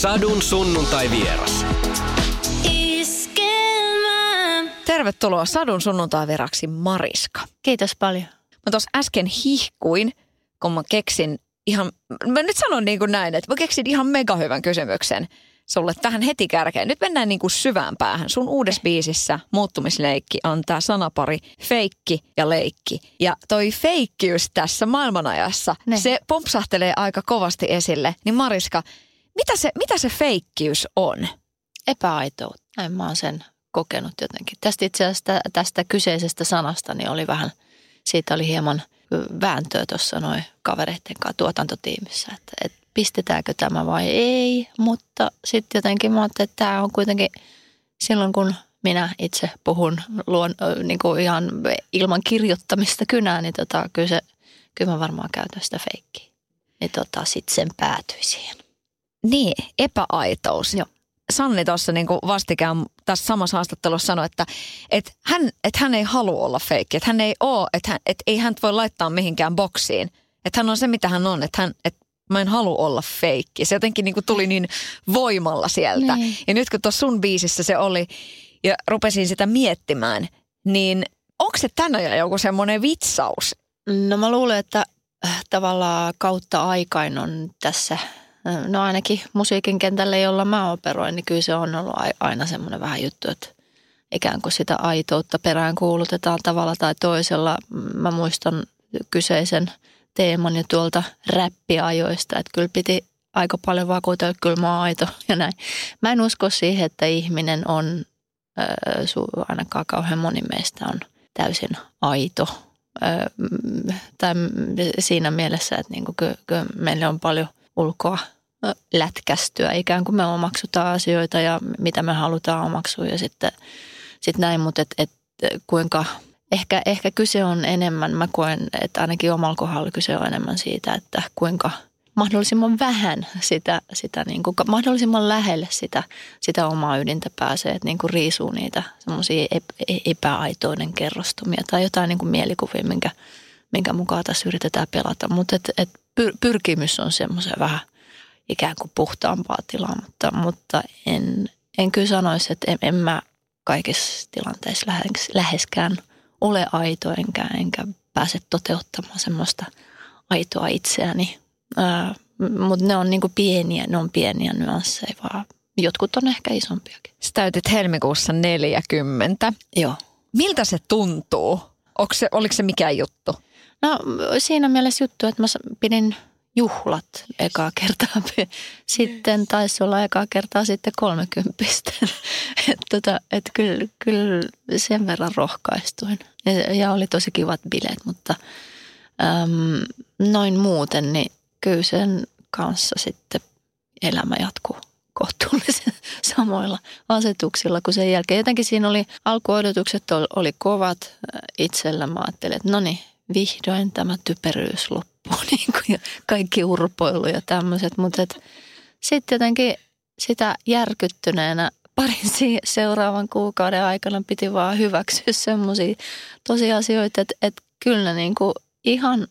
Sadun sunnuntai vieras. Tervetuloa Sadun sunnuntai-veraksi Mariska. Kiitos paljon. Mä tuossa äsken hihkuin, kun mä keksin ihan, mä nyt sanon niin kuin näin, että mä keksin ihan mega hyvän kysymyksen sulle tähän heti kärkeen. Nyt mennään niin kuin syvään päähän. Sun uudessa biisissä muuttumisleikki on tämä sanapari feikki ja leikki. Ja toi feikkiys tässä maailmanajassa, Ne. se pompsahtelee aika kovasti esille. Niin Mariska, mitä se, mitä se feikkiys on? Epäaitoutta. Näin mä oon sen kokenut jotenkin. Tästä itse asiassa tä- tästä kyseisestä sanasta niin oli vähän, siitä oli hieman vääntöä tuossa noin kavereiden kanssa tuotantotiimissä, että, että pistetäänkö tämä vai ei. Mutta sitten jotenkin mä ajattelin, että tämä on kuitenkin silloin kun minä itse puhun luon, niin kuin ihan ilman kirjoittamista kynää, niin tota, kyllä, se, kyllä mä varmaan käytän sitä feikkiä. Niin tota, sitten sen päätyi siihen. Niin, epäaitous. Joo. Sanni tuossa niinku vastikään tässä samassa haastattelussa sanoi, että et hän, et hän ei halua olla feikki. Että hän ei ole, että hän, et ei hän voi laittaa mihinkään boksiin. Että hän on se, mitä hän on. Että hän, et mä en halua olla feikki. Se jotenkin niinku tuli niin voimalla sieltä. Niin. Ja nyt kun tuossa sun biisissä se oli ja rupesin sitä miettimään, niin onko se tänään joku semmoinen vitsaus? No mä luulen, että äh, tavallaan kautta aikain on tässä, no ainakin musiikin kentälle, jolla mä operoin, niin kyllä se on ollut ai- aina semmoinen vähän juttu, että ikään kuin sitä aitoutta perään kuulutetaan tavalla tai toisella. Mä muistan kyseisen teeman jo tuolta räppiajoista, että kyllä piti aika paljon vakuutella, että kyllä mä oon aito ja näin. Mä en usko siihen, että ihminen on, ainakaan kauhean moni meistä on täysin aito tai siinä mielessä, että niin kyllä, kyllä meillä on paljon ulkoa lätkästyä, ikään kuin me omaksutaan asioita ja mitä me halutaan omaksua ja sitten sit näin, mutta et, et, kuinka, ehkä, ehkä kyse on enemmän, mä koen, että ainakin omalla kohdalla kyse on enemmän siitä, että kuinka mahdollisimman vähän sitä, sitä niin kuin, mahdollisimman lähelle sitä, sitä omaa ydintä pääsee, että niin kuin riisuu niitä semmoisia epäaitoinen kerrostumia tai jotain niin kuin mielikuvia, minkä, minkä mukaan tässä yritetään pelata. Mutta et, et pyr, pyrkimys on semmoisen vähän ikään kuin puhtaampaa tilaa, mutta, mutta en, en kyllä sanoisi, että en, en mä kaikissa tilanteissa lähes, läheskään ole aito, enkä, enkä pääse toteuttamaan semmoista aitoa itseäni mutta ne on niinku pieniä, ne on pieniä nyansseja vaan. Jotkut on ehkä isompiakin. Sä täytit helmikuussa 40. Joo. Miltä se tuntuu? Onko se, oliko se mikään juttu? No siinä mielessä juttu, että mä pidin juhlat ekaa kertaa. Sitten taisi olla ekaa kertaa sitten kolmekymppistä. että tota, et kyllä, kyllä sen verran rohkaistuin. Ja, ja oli tosi kivat bileet, mutta äm, noin muuten, niin kyllä sen kanssa sitten elämä jatkuu kohtuullisen samoilla asetuksilla kuin sen jälkeen. Jotenkin siinä oli, alkuodotukset oli, kovat itsellä. Mä ajattelin, että no niin, vihdoin tämä typeryys loppuu, niin kuin, kaikki urpoilu ja tämmöiset. Mutta sitten jotenkin sitä järkyttyneenä parin seuraavan kuukauden aikana piti vaan hyväksyä semmoisia tosiasioita, että, että kyllä niin kuin ihan,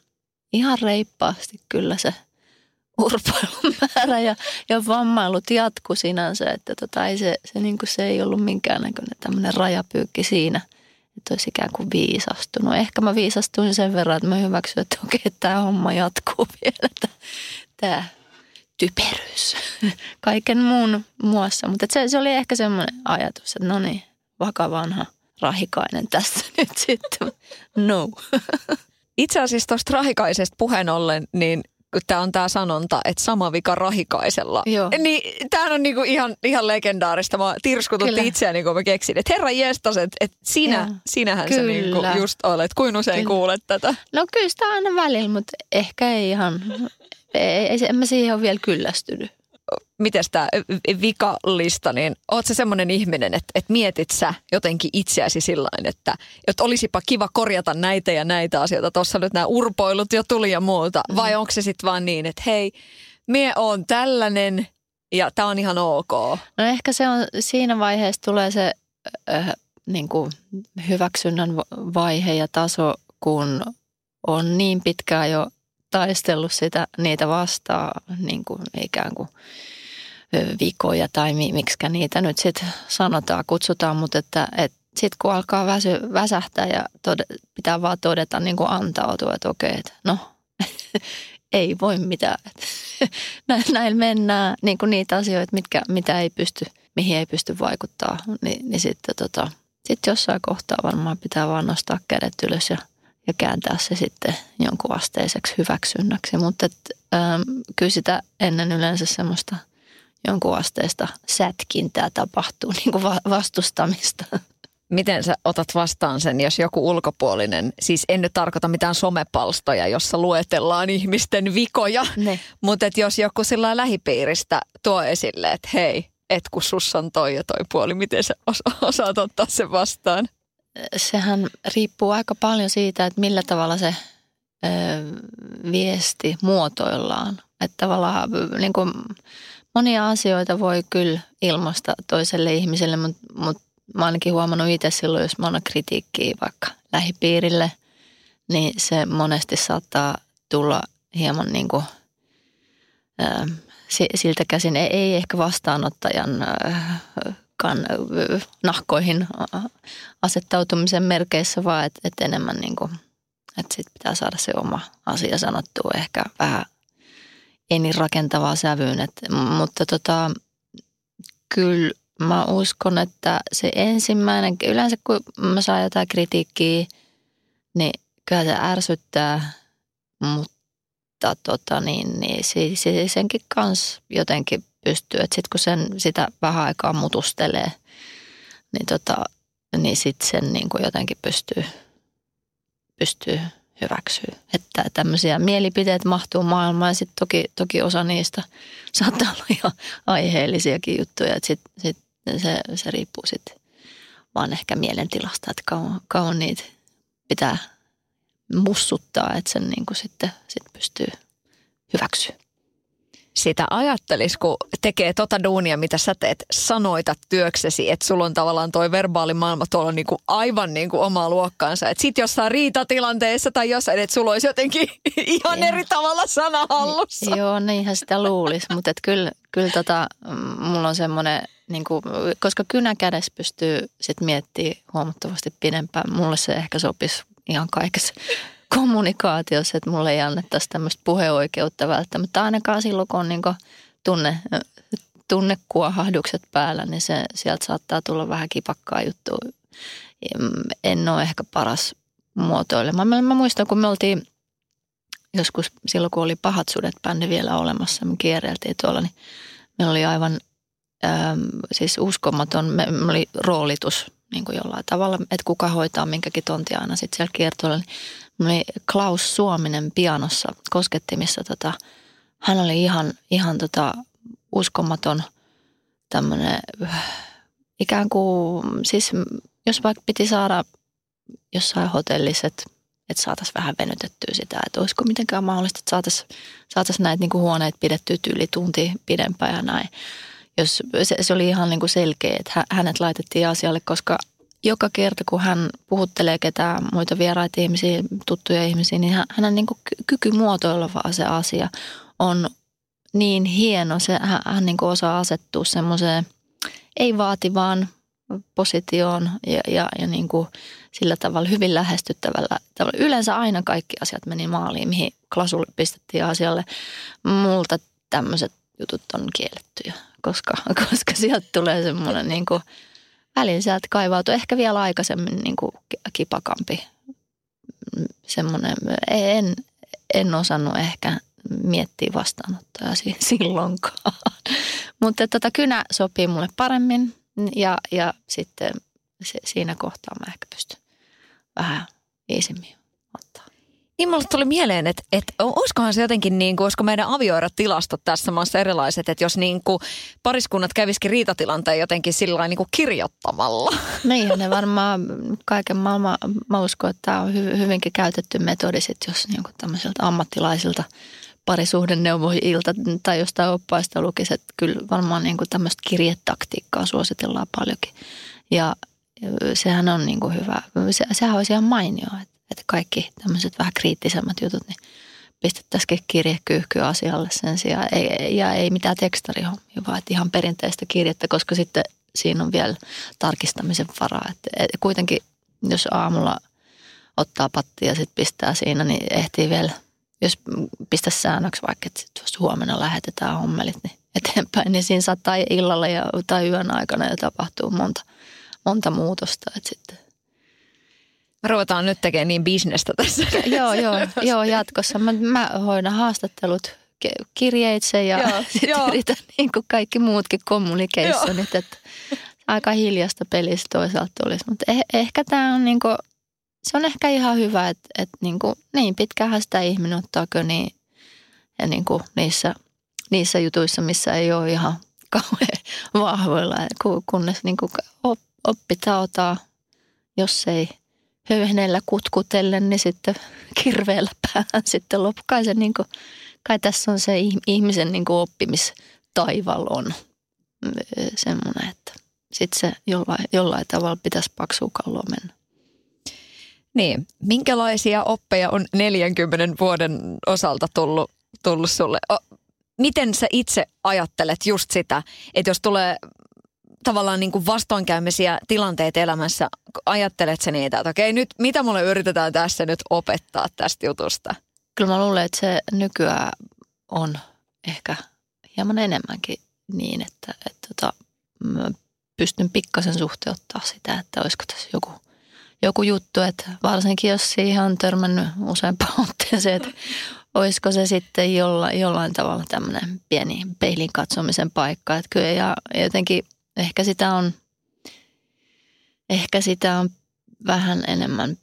ihan reippaasti kyllä se urpoilun määrä ja, ja vammailut jatku sinänsä, että tota, ei se, se, niin kuin se ei ollut minkäännäköinen tämmöinen rajapyykki siinä, että olisi ikään kuin viisastunut. Ehkä mä viisastuin sen verran, että mä hyväksyin, että okei, tämä homma jatkuu vielä, tämä typeryys kaiken muun muassa. Mutta se, se oli ehkä semmoinen ajatus, että no niin, vakavanha rahikainen tässä nyt sitten. No. Itse asiassa tuosta rahikaisesta puheen ollen, niin kun tämä on tämä sanonta, että sama vika rahikaisella. Joo. Niin tämähän on niinku ihan, ihan legendaarista. Mä tirskututti Kyllä. itseäni, kun mä keksin, että herra jestas, että, että sinä, Joo. sinähän sä niinku Kyllä. just olet. Kuin usein Kyllä. kuulet tätä? No kyllä sitä aina välillä, mutta ehkä ei ihan, ei, ei, en mä siihen ole vielä kyllästynyt. Miten tämä vikalista, niin oot sä semmoinen ihminen, että, että mietit sä jotenkin itseäsi sillä että, että olisipa kiva korjata näitä ja näitä asioita. Tuossa nyt nämä urpoilut jo tuli ja muuta. Vai onko se sitten vaan niin, että hei, mie oon tällainen ja tämä on ihan ok. No ehkä se on, siinä vaiheessa tulee se äh, niin kuin hyväksynnän va- vaihe ja taso, kun on niin pitkään jo taistellut sitä, niitä vastaan niin kuin ikään kuin vikoja tai mi, miksikä niitä nyt sitten sanotaan, kutsutaan, mutta että, että sitten kun alkaa väsy, väsähtää ja tode, pitää vaan todeta niin kuin antautua, että okei, että no ei voi mitään. Näin mennään niin kuin niitä asioita, mitkä, mitä ei pysty, mihin ei pysty vaikuttaa, niin, niin sitten tota, sit jossain kohtaa varmaan pitää vaan nostaa kädet ylös ja, ja kääntää se sitten jonkun asteiseksi hyväksynnäksi. Mutta et, ähm, kyllä sitä ennen yleensä semmoista jonkun asteista sätkintää tapahtuu, niin kuin vastustamista. Miten sä otat vastaan sen, jos joku ulkopuolinen, siis en nyt tarkoita mitään somepalstoja, jossa luetellaan ihmisten vikoja, ne. mutta et jos joku sillä lähipiiristä tuo esille, että hei, et kun sussa on toi ja toi puoli, miten sä osaat ottaa sen vastaan? Sehän riippuu aika paljon siitä, että millä tavalla se ö, viesti muotoillaan. Että tavallaan niin kuin, monia asioita voi kyllä ilmaista toiselle ihmiselle, mutta, mutta mä ainakin huomannut itse silloin, jos mä annan kritiikkiä vaikka lähipiirille, niin se monesti saattaa tulla hieman niin kuin, ää, siltä käsin, ei, ei ehkä vastaanottajan ää, kan, nahkoihin asettautumisen merkeissä, vaan että et enemmän niin kuin, että sit pitää saada se oma asia sanottua ehkä vähän ei niin rakentavaa sävyyn. Et, mutta tota, kyllä mä uskon, että se ensimmäinen, yleensä kun mä saan jotain kritiikkiä, niin kyllä se ärsyttää, mutta tota niin, niin se, se, senkin kanssa jotenkin pystyy, että sitten kun sen sitä vähän aikaa mutustelee, niin, tota, niin sitten sen niin kuin jotenkin pystyy, pystyy hyväksyy. Että tämmöisiä mielipiteitä mahtuu maailmaan ja sitten toki, toki osa niistä saattaa olla ihan aiheellisiakin juttuja. Että sit, sit se, se riippuu sitten vaan ehkä mielentilasta, että kauan, kauan niitä pitää mussuttaa, että sen niin kuin sitten sit pystyy hyväksyä sitä ajattelisi, kun tekee tota duunia, mitä sä teet, sanoitat työksesi, että sulla on tavallaan toi verbaali maailma tuolla niinku aivan niinku omaa luokkaansa. Että sit jossain riitatilanteessa tai jossain, että sulla olisi jotenkin ihan eri tavalla sana hallussa. Joo, niinhän sitä luulisi, mutta kyllä, kyllä tota, mulla on semmoinen, niinku, koska kynä kädessä pystyy sit miettimään huomattavasti pidempään. Mulle se ehkä sopisi ihan kaikessa kommunikaatiossa, että mulle ei annettaisi tämmöistä puheoikeutta välttämättä. Ainakaan silloin, kun on niin tunne, tunnekuohahdukset päällä, niin se, sieltä saattaa tulla vähän kipakkaa juttu. En ole ehkä paras muotoilemaan. Mä, mä muistan, kun me oltiin joskus silloin, kun oli Pahat sudet bändi vielä olemassa, me kierreltiin tuolla, niin meillä oli aivan ähm, siis uskomaton, me, me oli roolitus niin kuin jollain tavalla, että kuka hoitaa minkäkin tontia aina sitten siellä kiertoilla. Niin Klaus Suominen pianossa koskettimissa. Tota, hän oli ihan, ihan tota, uskomaton tämmöinen ikään kuin, siis jos vaikka piti saada jossain hotellissa, että että saataisiin vähän venytettyä sitä, että olisiko mitenkään mahdollista, että saataisiin saatais näitä niin kuin huoneet pidettyä yli tunti pidempään ja näin. Jos, se, se oli ihan niin kuin selkeä, että hänet laitettiin asialle, koska joka kerta, kun hän puhuttelee ketään muita vieraita ihmisiä, tuttuja ihmisiä, niin hänen niin kuin kyky muotoilla vaan se asia on niin hieno. Se, hän, hän niin kuin osaa asettua semmoiseen ei-vaativaan positioon ja, ja, ja niin kuin sillä tavalla hyvin lähestyttävällä tavalla. Yleensä aina kaikki asiat meni maaliin, mihin klasulle pistettiin asialle. Multa tämmöiset jutut on kiellettyjä, koska, koska sieltä tulee semmoinen niin kuin – välillä sieltä kaivautuu ehkä vielä aikaisemmin niin kuin kipakampi. Semmoinen, en, en osannut ehkä miettiä vastaanottoja silloinkaan. Mutta tota, kynä sopii mulle paremmin ja, ja sitten se, siinä kohtaa mä ehkä pystyn vähän iisimmin niin mulle tuli mieleen, että, että olisikohan se jotenkin niin kuin, olisiko meidän avioerot-tilastot tässä maassa erilaiset, että jos niin kuin pariskunnat kävisikin riitatilanteen jotenkin sillä niin kuin kirjoittamalla. Niin, ne varmaan kaiken maailman, mä uskon, että tämä on hyvinkin käytetty metodi sit, jos niin kuin tämmöisiltä ammattilaisilta parisuhdenneuvoilta tai jostain oppaista lukisi, että kyllä varmaan niin kuin tämmöistä kirjetaktiikkaa suositellaan paljonkin. Ja sehän on niin kuin hyvä, se, sehän olisi ihan mainio, että että kaikki tämmöiset vähän kriittisemmät jutut, niin pistettäisikin kirjekyyhky asialle sen sijaan. Ei, ja ei mitään tekstarihommia, vaan että ihan perinteistä kirjettä, koska sitten siinä on vielä tarkistamisen varaa. Että kuitenkin jos aamulla ottaa pattia ja sitten pistää siinä, niin ehtii vielä, jos pistä säännöksi vaikka, että jos huomenna lähetetään hommelit niin eteenpäin, niin siinä saattaa illalla ja, tai yön aikana jo tapahtuu monta, monta muutosta. Että sitten ruvetaan nyt tekemään niin bisnestä tässä. joo, joo, joo, jatkossa. Mä, mä hoidan haastattelut kirjeitse ja sitten yritän niin kuin kaikki muutkin communicationit, että aika hiljasta pelistä toisaalta olisi. Mutta eh, ehkä tämä on niin kuin, se on ehkä ihan hyvä, että, että niin, kuin, niin pitkään sitä ihminen ottaa niin, ja niin kuin niissä, niissä jutuissa, missä ei ole ihan kauhean vahvoilla, kunnes niin kuin oppitaan ottaa, jos ei – höyhenellä kutkutellen, niin sitten kirveellä päähän sitten loppu. Se, niin kuin, kai tässä on se ihmisen niin kuin oppimistaival on semmoinen, että sitten se jollain, jollain tavalla pitäisi paksua kalloa mennä. Niin, minkälaisia oppeja on 40 vuoden osalta tullut, tullut sulle? O, miten sä itse ajattelet just sitä, että jos tulee tavallaan niin kuin vastoinkäymisiä tilanteita elämässä, ajattelet sä niitä, että okei nyt mitä mulle yritetään tässä nyt opettaa tästä jutusta? Kyllä mä luulen, että se nykyään on ehkä hieman enemmänkin niin, että, että tota, mä pystyn pikkasen suhteuttaa sitä, että olisiko tässä joku, joku juttu, että varsinkin jos siihen on törmännyt useampaan otteeseen, että olisiko se sitten jolla, jollain tavalla tämmöinen pieni peilin katsomisen paikka. Että kyllä ja jotenkin – ehkä sitä on, ehkä sitä on vähän enemmän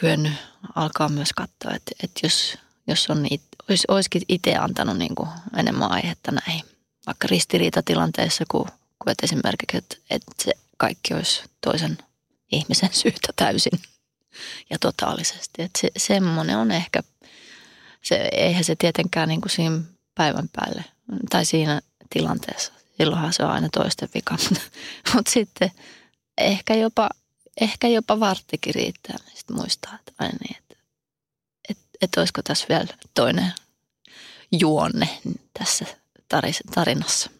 kyennyt alkaa myös katsoa, että, että jos, jos on it, olisi, olisikin itse antanut niin kuin enemmän aihetta näihin, vaikka ristiriitatilanteessa, kuin, kuin että esimerkiksi, että, että se kaikki olisi toisen ihmisen syytä täysin ja totaalisesti. Että se, semmoinen on ehkä, se, eihän se tietenkään niin kuin siinä päivän päälle tai siinä tilanteessa silloinhan se on aina toisten vika. Mutta sitten ehkä jopa, ehkä jopa varttikin riittää, niin sitten muistaa, että aina niin, että, että, että olisiko tässä vielä toinen juonne tässä tarinassa.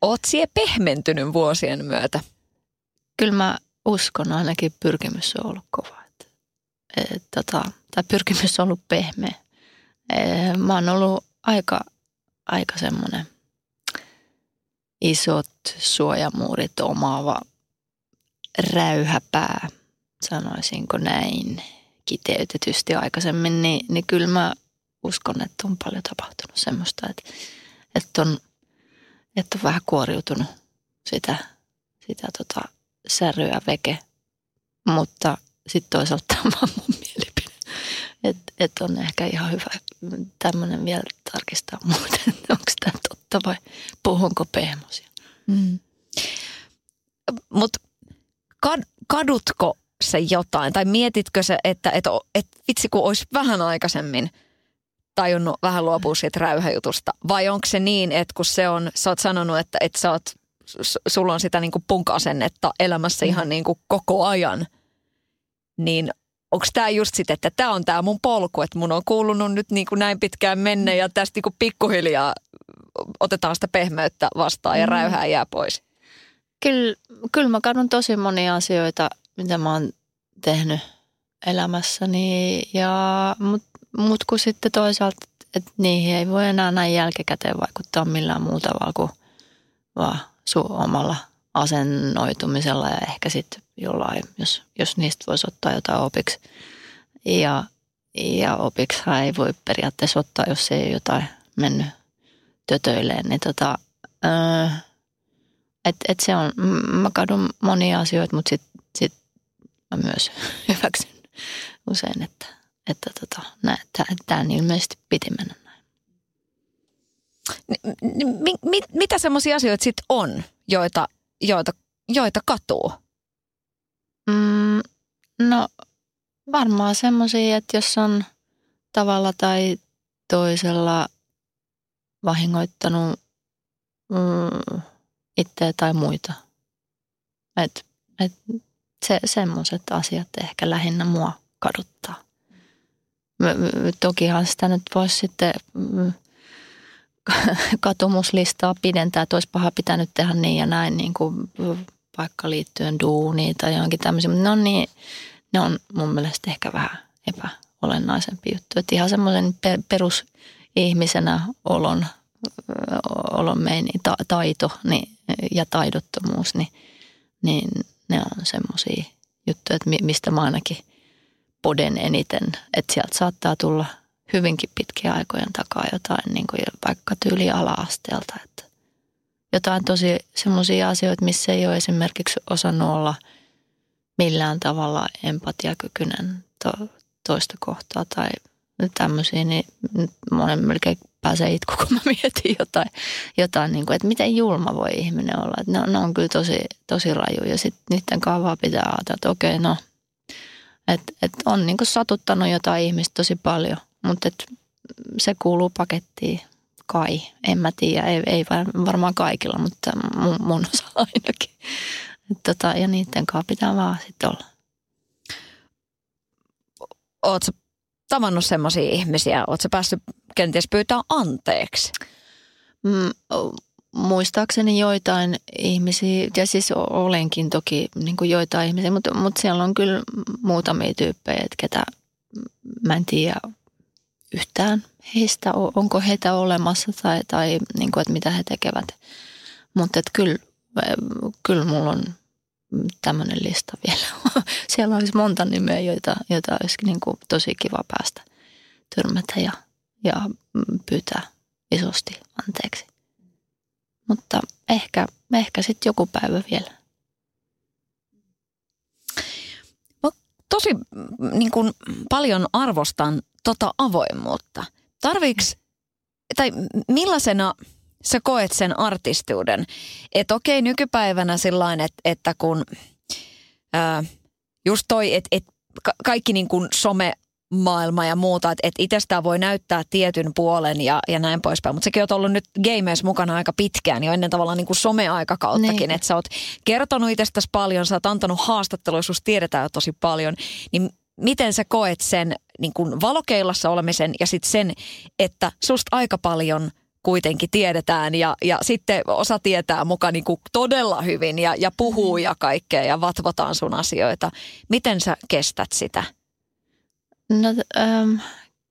Oot sie pehmentynyt vuosien myötä? Kyllä mä uskon, ainakin pyrkimys on ollut kova. Että, et, tota, tai pyrkimys on ollut pehmeä. Mä oon ollut aika, aika semmoinen – isot suojamuurit omaava räyhäpää, sanoisinko näin kiteytetysti aikaisemmin, niin, niin kyllä mä uskon, että on paljon tapahtunut semmoista, että, että, on, että on vähän kuoriutunut sitä, sitä tota särryä veke, mutta sitten toisaalta tämä on mun mielipide, että et on ehkä ihan hyvä tämmöinen vielä tarkistaa muuten, onko tämä totta vai puhunko pehmosia. Mm. Mutta kad, kadutko se jotain tai mietitkö se, että et, et, vitsi kun olisi vähän aikaisemmin tajunnut vähän luopua siitä räyhäjutusta vai onko se niin, että kun se on, sä oot sanonut, että, että sä oot, sulla on sitä niinku punk-asennetta elämässä mm. ihan niinku koko ajan, niin onko tämä just sitten, että tämä on tämä mun polku, että mun on kuulunut nyt niin kuin näin pitkään mennä ja tästä niin kuin pikkuhiljaa otetaan sitä pehmeyttä vastaan ja mm. räyhää jää pois. Kyllä, kyllä mä kadun tosi monia asioita, mitä mä oon tehnyt elämässäni, ja, mutta mut kun sitten toisaalta, että niihin ei voi enää näin jälkikäteen vaikuttaa millään muuta tavalla kuin vaan sun omalla asennoitumisella ja ehkä sitten jollain, jos, jos niistä voisi ottaa jotain opiksi. Ja, ja opiksi ei voi periaatteessa ottaa, jos ei ole jotain mennyt tötöilleen. Niin tota, öö, et, et se on, mä kadun monia asioita, mutta sitten sit mä myös hyväksyn usein, että, että tota, tämä ilmeisesti piti mennä näin. Mi, mi, mitä semmoisia asioita sitten on, joita, joita, joita katuu? Mm, no varmaan semmoisia, että jos on tavalla tai toisella vahingoittanut mm, itseä tai muita. Et, et se, semmoiset asiat ehkä lähinnä mua kaduttaa. tokihan sitä nyt voisi sitten mm, katumuslistaa pidentää, että olisi paha pitänyt tehdä niin ja näin, niin kuin vaikka liittyen duuniin tai johonkin tämmöisiin. Mutta ne on, niin, ne on mun mielestä ehkä vähän epäolennaisempi juttu. Että ihan semmoisen perusihmisenä olon, olon meini, ta, taito niin, ja taidottomuus, niin, niin ne on semmoisia juttuja, että mistä mä ainakin poden eniten. Että sieltä saattaa tulla hyvinkin pitkiä aikojen takaa jotain niin kuin vaikka tyyli ala-asteelta. Että jotain tosi semmoisia asioita, missä ei ole esimerkiksi osannut olla millään tavalla empatiakykyinen to, toista kohtaa tai tämmöisiä, niin monen melkein pääsee itku, kun mä mietin jotain, jotain niin kuin, että miten julma voi ihminen olla. Että ne, ne on kyllä tosi, tosi raju ja sitten niiden kaavaa pitää ajatella, että okei, no, että et on niin kuin satuttanut jotain ihmistä tosi paljon, mutta et se kuuluu pakettiin kai. En mä tiedä, ei, ei varmaan kaikilla, mutta mun, mun osa ainakin. Et tota, ja niiden kanssa pitää vaan sitten olla. Oletko tavannut semmoisia ihmisiä? Oletko päässyt kenties pyytää anteeksi? Mm, muistaakseni joitain ihmisiä, ja siis olenkin toki niin kuin joitain ihmisiä, mutta, mutta siellä on kyllä muutamia tyyppejä, että ketä mä en tiedä yhtään heistä, onko heitä olemassa tai, tai niin kuin, että mitä he tekevät. Mutta kyllä, kyllä mulla on tämmöinen lista vielä. Siellä olisi monta nimeä, joita, joita olisi niin kuin tosi kiva päästä törmätä ja, ja pyytää isosti anteeksi. Mutta ehkä, ehkä sitten joku päivä vielä. Mä tosi niin kuin, paljon arvostan tota avoimuutta. Tarviiks, tai millaisena sä koet sen artistiuden? Että okei, nykypäivänä sillain, että, että kun ää, just toi, että, että kaikki niin kuin some maailma ja muuta, että, että itsestään voi näyttää tietyn puolen ja, ja näin poispäin. Mutta sekin on ollut nyt gameissa mukana aika pitkään jo ennen tavallaan niin kuin someaikakauttakin, niin. että sä oot kertonut itsestäsi paljon, sä oot antanut haastatteluja, sus tiedetään jo tosi paljon, niin miten sä koet sen niin kuin valokeilassa olemisen ja sitten sen, että susta aika paljon kuitenkin tiedetään ja, ja sitten osa tietää mukaan niin kuin todella hyvin ja, ja puhuu mm. ja kaikkea ja vatvotaan sun asioita. Miten sä kestät sitä? No ähm,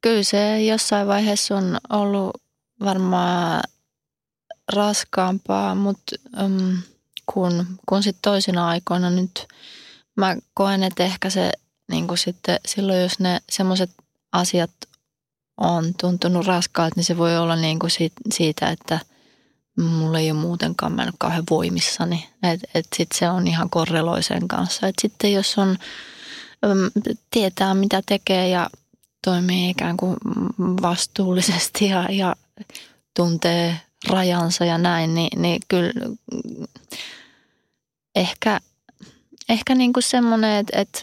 kyllä se jossain vaiheessa on ollut varmaan raskaampaa, mutta ähm, kun, kun sitten toisina aikoina nyt mä koen, että ehkä se niin kuin sitten silloin, jos ne semmoiset asiat on tuntunut raskaat, niin se voi olla niin kuin siitä, että mulla ei ole muutenkaan mennyt kauhean voimissani. Että et sitten se on ihan korreloisen kanssa. Että sitten jos on, tietää mitä tekee ja toimii ikään kuin vastuullisesti ja, ja tuntee rajansa ja näin, niin, niin kyllä ehkä, ehkä niin kuin semmoinen, että, että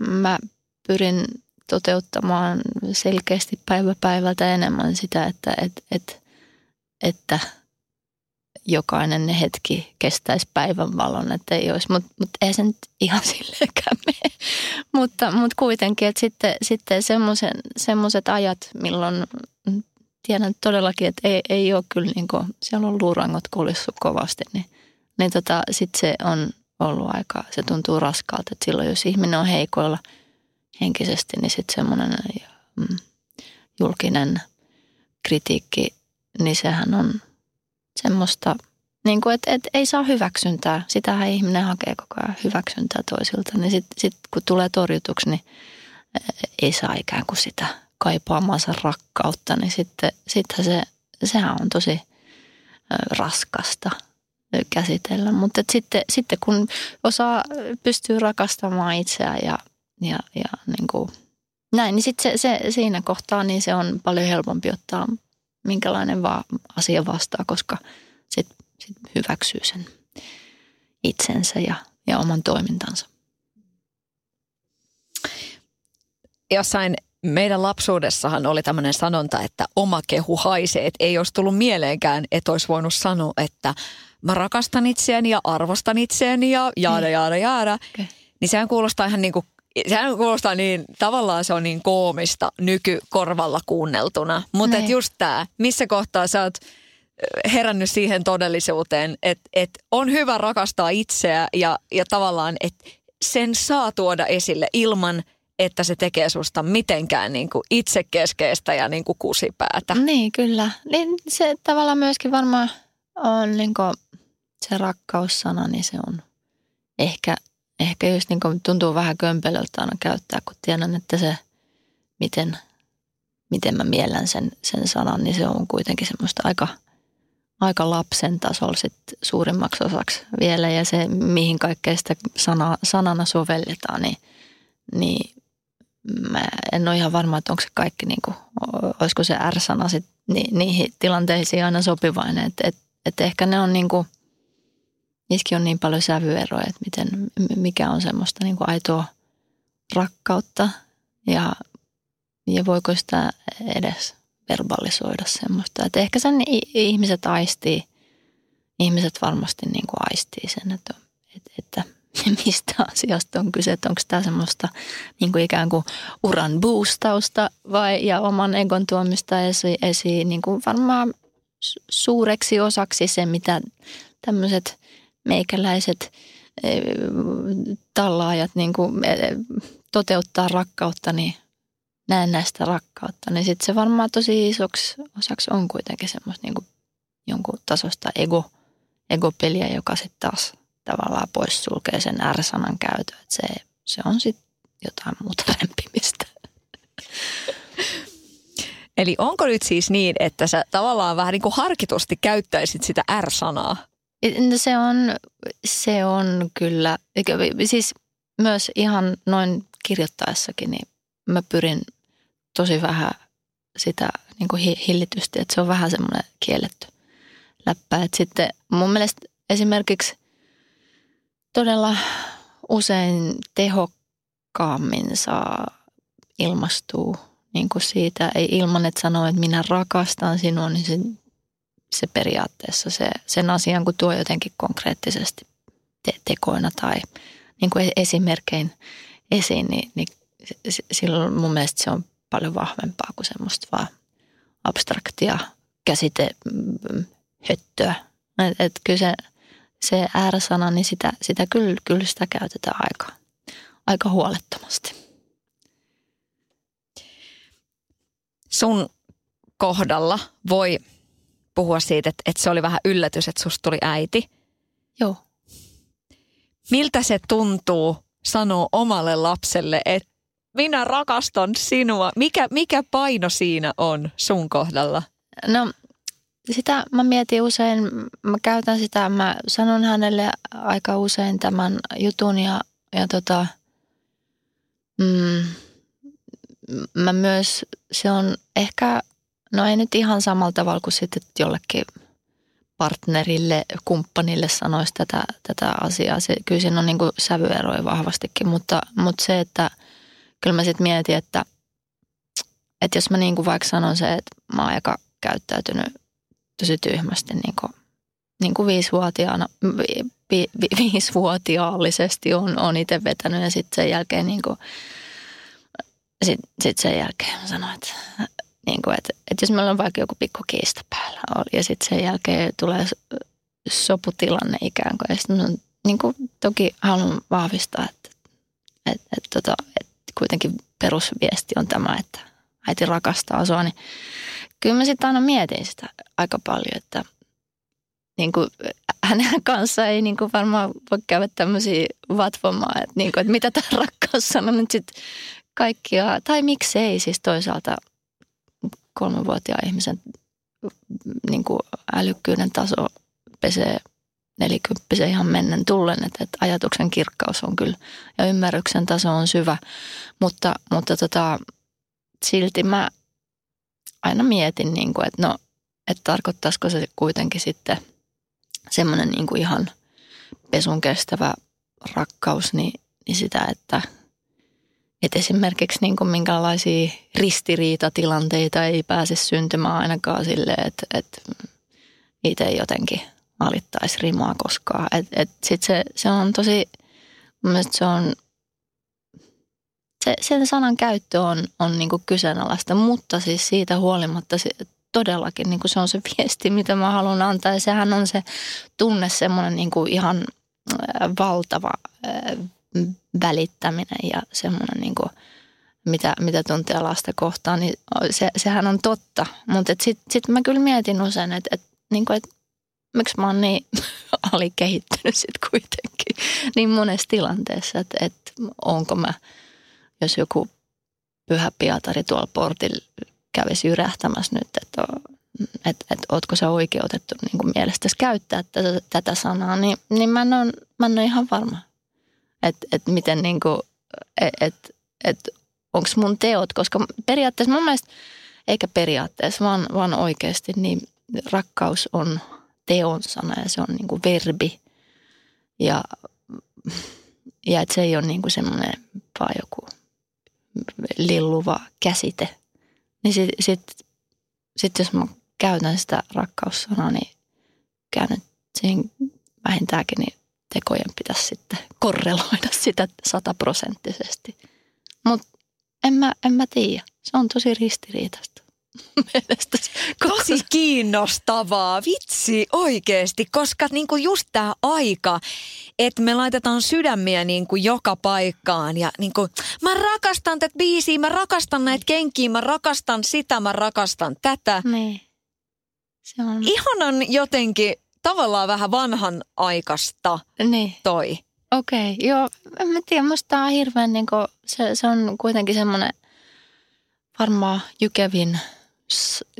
mä pyrin toteuttamaan selkeästi päivä päivältä enemmän sitä, että, että, että, että jokainen hetki kestäisi päivän valon, että ei olisi, mutta mut ei se nyt ihan silleenkään mene. mutta, mutta kuitenkin, että sitten, sitten semmoiset ajat, milloin tiedän todellakin, että ei, ei ole kyllä, niin kuin, siellä on luurangot kulissu kovasti, niin, niin tota, sitten se on ollut aika, se tuntuu raskaalta, että silloin jos ihminen on heikoilla henkisesti, niin sitten semmoinen mm, julkinen kritiikki, niin sehän on semmoista, niin kuin, että, että ei saa hyväksyntää. Sitähän ihminen hakee koko ajan hyväksyntää toisilta, niin sitten sit, kun tulee torjutuksi, niin ei saa ikään kuin sitä kaipaamansa rakkautta, niin sitten, sitten se, sehän on tosi raskasta käsitellä. Mutta sitten, sitten kun osaa pystyy rakastamaan itseään ja, ja, ja niin kuin näin, niin sitten se, se, siinä kohtaa niin se on paljon helpompi ottaa minkälainen vaan asia vastaa, koska sitten sit hyväksyy sen itsensä ja, ja oman toimintansa. Jossain meidän lapsuudessahan oli tämmöinen sanonta, että oma kehu haisee. Että ei olisi tullut mieleenkään, että olisi voinut sanoa, että mä rakastan itseäni ja arvostan itseäni ja jaada, niin. jaada, jaada. Okay. Niin sehän kuulostaa ihan niin kuin sehän kuulostaa niin, tavallaan se on niin koomista nykykorvalla kuunneltuna. Mutta Niin. just tämä, missä kohtaa sä oot herännyt siihen todellisuuteen, että et on hyvä rakastaa itseä ja, ja tavallaan, että sen saa tuoda esille ilman, että se tekee susta mitenkään niin kuin itsekeskeistä ja niin kuin kusipäätä. Niin, kyllä. Niin se tavallaan myöskin varmaan on niin se rakkaussana, niin se on ehkä, ehkä just niin tuntuu vähän kömpelöltä aina käyttää, kun tiedän, että se, miten, miten mä miellän sen, sen sanan, niin se on kuitenkin semmoista aika, aika lapsen tasolla sit suurimmaksi osaksi vielä. Ja se, mihin kaikkea sitä sana, sanana sovelletaan, niin, niin mä en ole ihan varma, että onko se kaikki, niin kuin, olisiko se R-sana sit ni, niihin tilanteisiin aina sopivainen. Että et, et ehkä ne on niin kuin, niissäkin on niin paljon sävyeroja, että miten, mikä on semmoista niin kuin aitoa rakkautta ja, ja voiko sitä edes verbalisoida semmoista. Että ehkä sen ihmiset aistii, ihmiset varmasti niin kuin aistii sen, että, että, että mistä asiasta on kyse, että onko tämä semmoista niin kuin ikään kuin uran boostausta vai, ja oman egon tuomista esiin, esiin niin kuin varmaan su- suureksi osaksi se, mitä tämmöiset meikäläiset eh, tallaajat niin kuin, eh, toteuttaa rakkautta, niin näen näistä rakkautta, niin sitten se varmaan tosi isoksi osaksi on kuitenkin semmoista niin kuin jonkun tasosta ego, egopeliä, joka sitten taas tavallaan poissulkee sen R-sanan käytön. Että se, se on sitten jotain muuta lämpimistä. Eli onko nyt siis niin, että sä tavallaan vähän niin kuin harkitusti käyttäisit sitä R-sanaa? No Se on, se on kyllä, siis myös ihan noin kirjoittaessakin, niin mä pyrin tosi vähän sitä niin kuin hi- hillitysti, että se on vähän semmoinen kielletty läppä. Että sitten mun mielestä esimerkiksi todella usein tehokkaammin saa ilmastua niin kuin siitä, ei ilman, että sanoo, että minä rakastan sinua, niin se, se periaatteessa se, sen asian, kun tuo jotenkin konkreettisesti te- tekoina tai niin kuin esimerkkein esiin, niin, niin silloin mun mielestä se on paljon vahvempaa kuin semmoista vaan abstraktia käsite mm, höttöä. Et, et kyllä se, se ääräsana, niin sitä, sitä kyllä, kyllä sitä käytetään aika, aika huolettomasti. Sun kohdalla voi puhua siitä, että, että se oli vähän yllätys, että susta tuli äiti. Joo. Miltä se tuntuu sanoa omalle lapselle, että minä rakastan sinua? Mikä, mikä paino siinä on sun kohdalla? No sitä mä mietin usein, mä käytän sitä, mä sanon hänelle aika usein tämän jutun ja, ja tota, mm, mä myös, se on ehkä, no ei nyt ihan samalla tavalla kuin sitten jollekin partnerille, kumppanille sanoisi tätä, tätä asiaa. Se, kyllä siinä on niin kuin sävyeroja vahvastikin, mutta, mutta se, että kyllä mä sitten mietin, että, että jos mä niin kuin vaikka sanon se, että mä oon aika käyttäytynyt tosi tyhmästi niin kuin, niin kuin viisivuotiaana, vi, vi, vi, viisivuotiaallisesti on, on itse vetänyt ja sitten sen jälkeen niin kuin, sit, sit sen jälkeen mä sanoin, että, niin kuin, että, että jos meillä on vaikka joku pikku kiista päällä ja sitten sen jälkeen tulee soputilanne ikään kuin ja sitten mä niin kuin, toki haluan vahvistaa, että, että, että, että, että kuitenkin perusviesti on tämä, että äiti rakastaa sua, niin kyllä mä sitten aina mietin sitä aika paljon, että niin kuin, hänen kanssa ei niin kuin varmaan voi käydä tämmöisiä vatvomaa, että, niin kuin, että mitä tämä rakkaus sanoo nyt sitten kaikkia, tai miksei siis toisaalta kolmenvuotiaan ihmisen niin kuin älykkyyden taso pesee nelikymppisen ihan mennen tullen, että, että ajatuksen kirkkaus on kyllä ja ymmärryksen taso on syvä, mutta, mutta tota, silti mä aina mietin, niin kuin, että no, että tarkoittaisiko se kuitenkin sitten semmoinen niin kuin ihan pesun kestävä rakkaus, niin, niin sitä, että, että esimerkiksi niin kuin minkälaisia ristiriitatilanteita ei pääse syntymään ainakaan silleen, että, että niitä ei jotenkin alittaisi rimaa koskaan. Et, et sit se, se on tosi, se on se, sen sanan käyttö on, on niin kuin kyseenalaista, mutta siis siitä huolimatta se, todellakin niin kuin se on se viesti, mitä mä haluan antaa. Ja sehän on se tunne, semmoinen niin kuin ihan valtava välittäminen ja semmoinen niin kuin, mitä, mitä tuntee lasta kohtaan, niin se, sehän on totta. Mutta sitten sit mä kyllä mietin usein, että et, niin et, miksi mä oon niin alikehittynyt sitten kuitenkin niin monessa tilanteessa, että, että onko mä, jos joku pyhä Pietari tuolla portilla kävisi yrähtämässä nyt, että että et, ootko sä oikeutettu niin mielestäsi käyttää tätä, tätä sanaa, niin, niin mä, en ole, mä en ole ihan varma, että et miten niin kuin, että et, et, onko mun teot, koska periaatteessa mun mielestä, eikä periaatteessa, vaan, vaan oikeasti, niin rakkaus on teon sana ja se on niin kuin verbi. Ja, ja että se ei ole niin kuin semmoinen vaan joku lilluva käsite. Niin sitten sit, sit jos mä käytän sitä rakkaussanaa, niin käännän siihen vähintäänkin, niin tekojen pitäisi sitten korreloida sitä sataprosenttisesti. Mutta en mä, en mä tiedä. Se on tosi ristiriitaista. Tosi kiinnostavaa, vitsi oikeasti, koska niinku just tämä aika, että me laitetaan sydämiä niinku joka paikkaan ja niinku, mä rakastan tätä biisiä, mä rakastan näitä kenkiä, mä rakastan sitä, mä rakastan tätä. Niin. Se on... Ihanan jotenkin tavallaan vähän vanhan aikasta niin. toi. Okei, okay, joo, en mä tiedä, musta tää on hirveän, niin kuin, se, se on kuitenkin semmoinen varmaan jykevin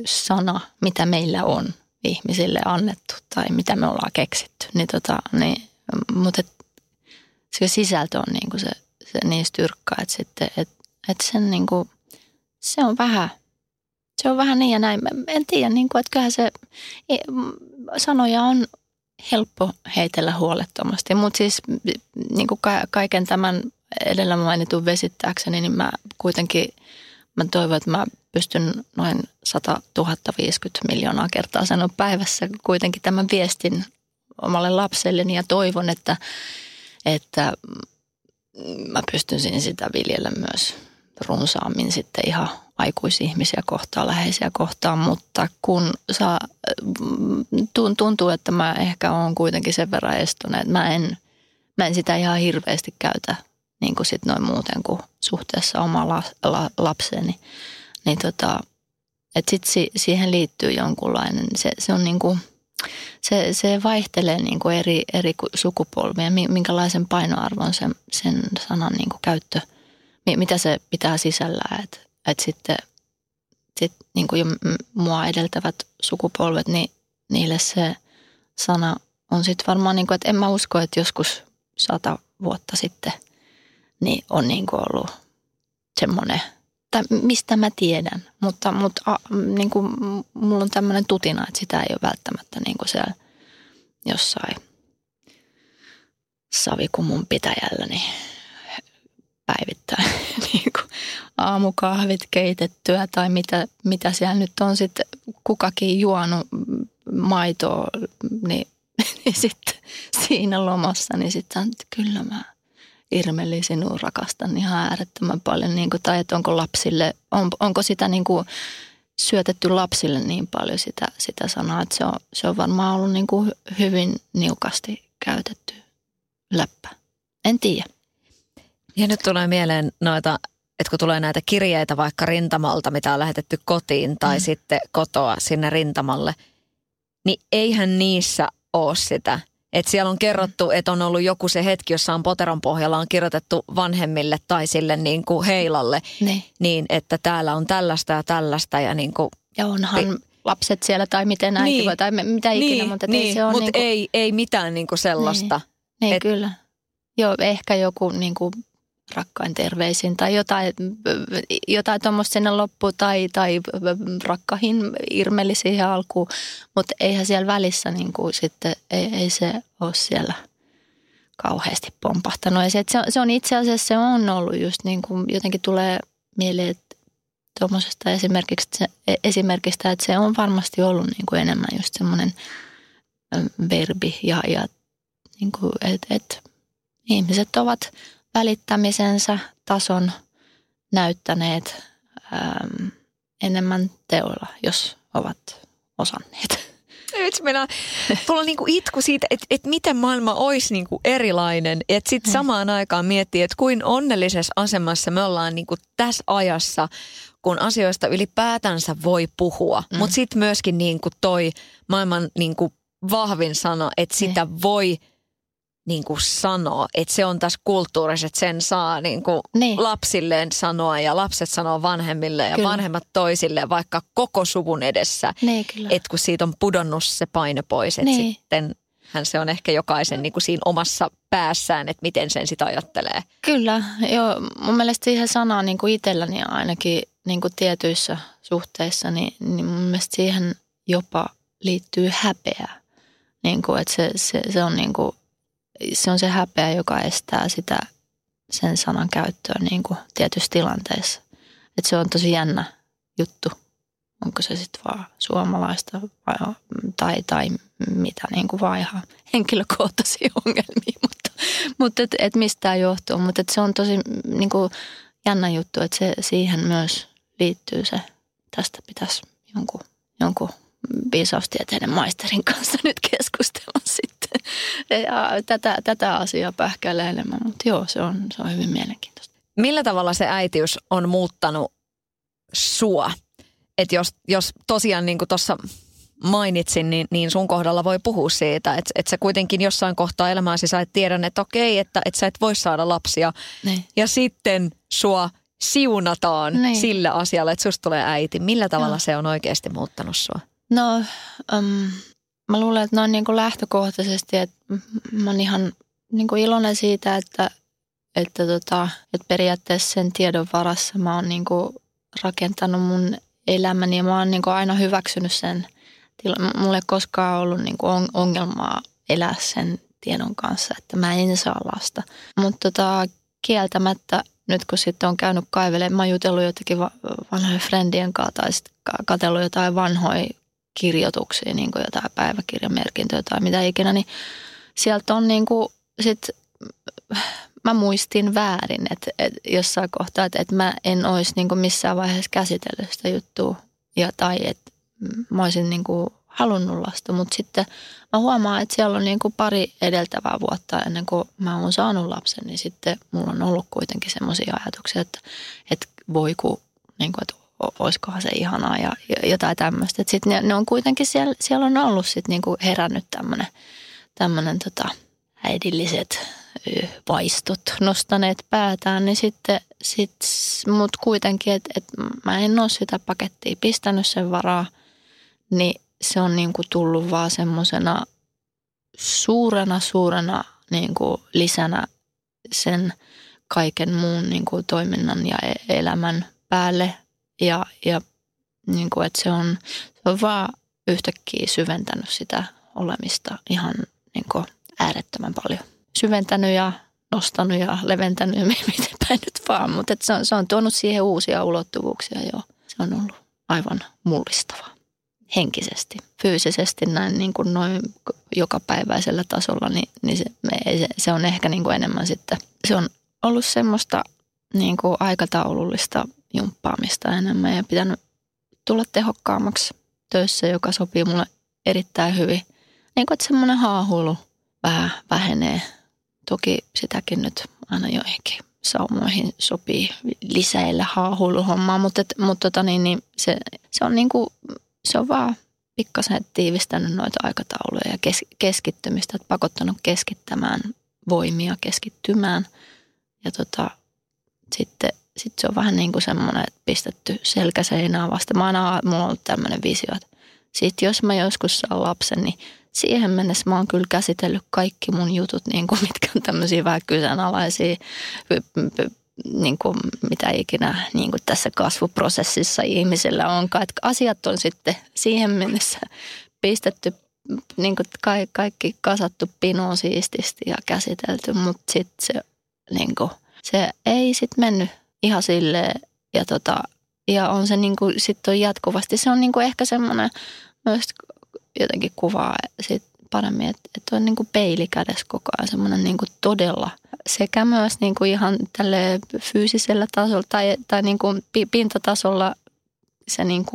sana, mitä meillä on ihmisille annettu tai mitä me ollaan keksitty. Niin tota, niin, mutta et, se sisältö on niinku se, se niin styrkkaa, että sitten, et, et sen niinku, se on vähän, se on vähän niin ja näin. Mä en tiedä, niinku, että kyllähän se sanoja on helppo heitellä huolettomasti, mutta siis niinku kaiken tämän edellä mainitun vesittääkseni, niin mä kuitenkin, mä toivon, että mä pystyn noin 100 050 miljoonaa kertaa sanoa päivässä kuitenkin tämän viestin omalle lapselleni ja toivon, että, että mä pystyn sitä viljellä myös runsaammin sitten ihan aikuisihmisiä kohtaan, läheisiä kohtaan, mutta kun saa, tuntuu, että mä ehkä on kuitenkin sen verran estonut, että mä en, mä en sitä ihan hirveästi käytä niin kuin sit noin muuten kuin suhteessa oma la, la, lapseni niin tota, että sitten si, siihen liittyy jonkunlainen, se, se on niin kuin, se, se vaihtelee niin kuin eri, eri sukupolvia, minkälaisen painoarvon sen, sen sanan niin kuin käyttö, mitä se pitää sisällään, että et sitten sit niin kuin jo mua edeltävät sukupolvet, niin niille se sana on sitten varmaan, niin kuin, että en mä usko, että joskus sata vuotta sitten niin on niin kuin ollut semmoinen – tai mistä mä tiedän, mutta, mutta a, niin kuin, mulla on tämmöinen tutina, että sitä ei ole välttämättä niin kuin siellä jossain savikumun pitäjällä niin päivittäin niin kuin aamukahvit keitettyä tai mitä, mitä siellä nyt on sitten kukakin juonut maitoa, niin, niin sitten siinä lomassa, niin sitten kyllä mä Irmeli, sinua rakastan ihan äärettömän paljon. Niin kuin, tai että onko lapsille, on, onko sitä niin kuin syötetty lapsille niin paljon sitä, sitä sanaa, että se on, se on varmaan ollut niin kuin hyvin niukasti käytetty läppä. En tiedä. Ja nyt tulee mieleen noita, että kun tulee näitä kirjeitä vaikka rintamalta, mitä on lähetetty kotiin tai mm. sitten kotoa sinne rintamalle, niin eihän niissä ole sitä – että siellä on kerrottu, että on ollut joku se hetki, jossa on poteron pohjalla on kirjoitettu vanhemmille tai sille niin kuin heilalle, ne. niin että täällä on tällaista ja tällaista. Ja, niin kuin, ja onhan pi- lapset siellä tai miten äiti niin. voi tai mitä ikinä, niin, mutta niin, ei se ole mutta niin kuin... ei, ei mitään niin kuin sellaista. Niin, niin et... kyllä. Joo, ehkä joku niin kuin rakkain terveisin tai jotain, jotain tuommoista sinne loppuun tai, tai rakkahin irmeli siihen alkuun, mutta eihän siellä välissä niin kuin sitten, ei, ei se ole siellä kauheasti pompahtanut. Ja se, se, on, se on itse asiassa, se on ollut just niin kuin jotenkin tulee mieleen, että tuommoisesta esimerkiksi, esimerkistä, että se on varmasti ollut niin kuin enemmän just semmoinen verbi ja, ja niin kuin, että et ihmiset ovat – välittämisensä tason näyttäneet äm, enemmän teoilla, jos ovat osanneet. Nyt meillä tulla niinku itku siitä, että, että miten maailma olisi niinku erilainen. Että sitten samaan aikaan miettii, että kuin onnellisessa asemassa me ollaan niinku tässä ajassa, kun asioista ylipäätänsä voi puhua. Mm. Mutta sitten myöskin niinku toi maailman niinku vahvin sana, että sitä niin. voi – niin kuin sanoa, että se on tässä kulttuurissa, että sen saa niin kuin niin. lapsilleen sanoa ja lapset sanoo vanhemmille ja kyllä. vanhemmat toisille vaikka koko suvun edessä. Niin. Että kun siitä on pudonnut se paine pois, että niin. sitten hän se on ehkä jokaisen niin kuin siinä omassa päässään, että miten sen sitä ajattelee. Kyllä, joo. Mun mielestä siihen sanaan niin kuin itselläni ainakin niin kuin tietyissä suhteissa, niin, niin mun mielestä siihen jopa liittyy häpeä. Niin kuin, että se, se, se on niin kuin se on se häpeä, joka estää sitä sen sanan käyttöä niin kuin tietyissä tilanteissa. Että se on tosi jännä juttu. Onko se sitten vaan suomalaista vai, tai, tai mitä niin kuin vaan ihan henkilökohtaisia ongelmia, mutta, mutta et, et mistä tämä johtuu. Mutta et se on tosi niin kuin jännä juttu, että se, siihen myös liittyy se, tästä pitäisi jonkun, jonkun viisaustieteiden maisterin kanssa nyt keskustella sitten. Ja tätä, tätä asiaa pähkäilee enemmän, mutta joo, se on, se on hyvin mielenkiintoista. Millä tavalla se äitiys on muuttanut sua? Että jos, jos tosiaan niin kuin tuossa mainitsin, niin, niin sun kohdalla voi puhua siitä, että, että sä kuitenkin jossain kohtaa elämääsi sä et tiedä, että okei, että, että sä et voi saada lapsia. Niin. Ja sitten sua siunataan niin. sillä asialla, että susta tulee äiti. Millä tavalla Joo. se on oikeasti muuttanut sua? No, um, mä luulen, että noin niin kuin lähtökohtaisesti, että mä oon ihan niin kuin iloinen siitä, että, että, tota, että periaatteessa sen tiedon varassa mä oon niin kuin rakentanut mun elämäni ja mä oon niin kuin aina hyväksynyt sen. Mulla ei koskaan ollut niin kuin ongelmaa elää sen tiedon kanssa, että mä en saa lasta. Mutta tota, kieltämättä nyt kun sitten on käynyt kaivelemaan, mä oon jutellut jotenkin vanhojen friendien kanssa tai sitten katsellut jotain vanhoja kirjoituksia, niin kuin jotain päiväkirjamerkintöjä tai mitä ikinä, niin sieltä on niin kuin sit, mä muistin väärin, että, että jossain kohtaa, että, että mä en olisi niin kuin missään vaiheessa käsitellyt sitä juttua. Ja, tai että mä olisin niin kuin halunnut lasta, mutta sitten mä huomaan, että siellä on niin kuin pari edeltävää vuotta ennen kuin mä oon saanut lapsen, niin sitten mulla on ollut kuitenkin semmoisia ajatuksia, että, että voi kun, niin kuin, että olisikohan se ihanaa ja, jotain tämmöistä. Sitten ne, ne, on kuitenkin siellä, siellä on ollut sitten niinku herännyt tämmöinen tämmönen tota, äidilliset vaistot nostaneet päätään, niin sitten sit, mut kuitenkin, että et mä en ole sitä pakettia pistänyt sen varaa, niin se on niinku tullut vaan semmoisena suurena, suurena niinku lisänä sen kaiken muun niinku toiminnan ja e-, elämän päälle – ja, ja niin kuin, että se on, se on vaan yhtäkkiä syventänyt sitä olemista ihan niin kuin äärettömän paljon. Syventänyt ja nostanut ja leventänyt, miten päin nyt vaan, mutta se, on, se on tuonut siihen uusia ulottuvuuksia jo. Se on ollut aivan mullistavaa henkisesti, fyysisesti näin niin kuin noin jokapäiväisellä tasolla, niin, niin se, se, se on ehkä niin kuin enemmän sitten, se on ollut semmoista niin kuin aikataulullista jumppaamista enemmän ja pitänyt tulla tehokkaammaksi töissä, joka sopii mulle erittäin hyvin. Niin kuin, että semmoinen haahuilu vähän vähenee. Toki sitäkin nyt aina joihinkin saumoihin sopii lisäillä haahuiluhommaa, mutta, et, mutta tota niin, niin se, se, on niin kuin, se on vaan pikkasen tiivistänyt noita aikatauluja ja kes, keskittymistä, että pakottanut keskittämään voimia, keskittymään. Ja tota, sitten sitten se on vähän niin kuin semmoinen, että pistetty selkäseinää vasta. Mä aina, mulla on ollut tämmöinen visio, että sitten jos mä joskus saan lapsen, niin siihen mennessä mä oon kyllä käsitellyt kaikki mun jutut, niin kuin, mitkä on tämmöisiä vähän kyseenalaisia, niin kuin, mitä ikinä niin kuin tässä kasvuprosessissa ihmisellä onkaan. Että asiat on sitten siihen mennessä pistetty niin kuin kaikki kasattu pinoon siististi ja käsitelty, mutta sitten se, niin kuin, se ei sitten mennyt ihan sille ja, tota, ja on se niin sit on jatkuvasti, se on niin ehkä semmoinen myös jotenkin kuvaa sit paremmin, että, että on niin peili kädessä koko ajan, semmoinen niin todella sekä myös niin ihan tälle fyysisellä tasolla tai, tai niin pintatasolla se niin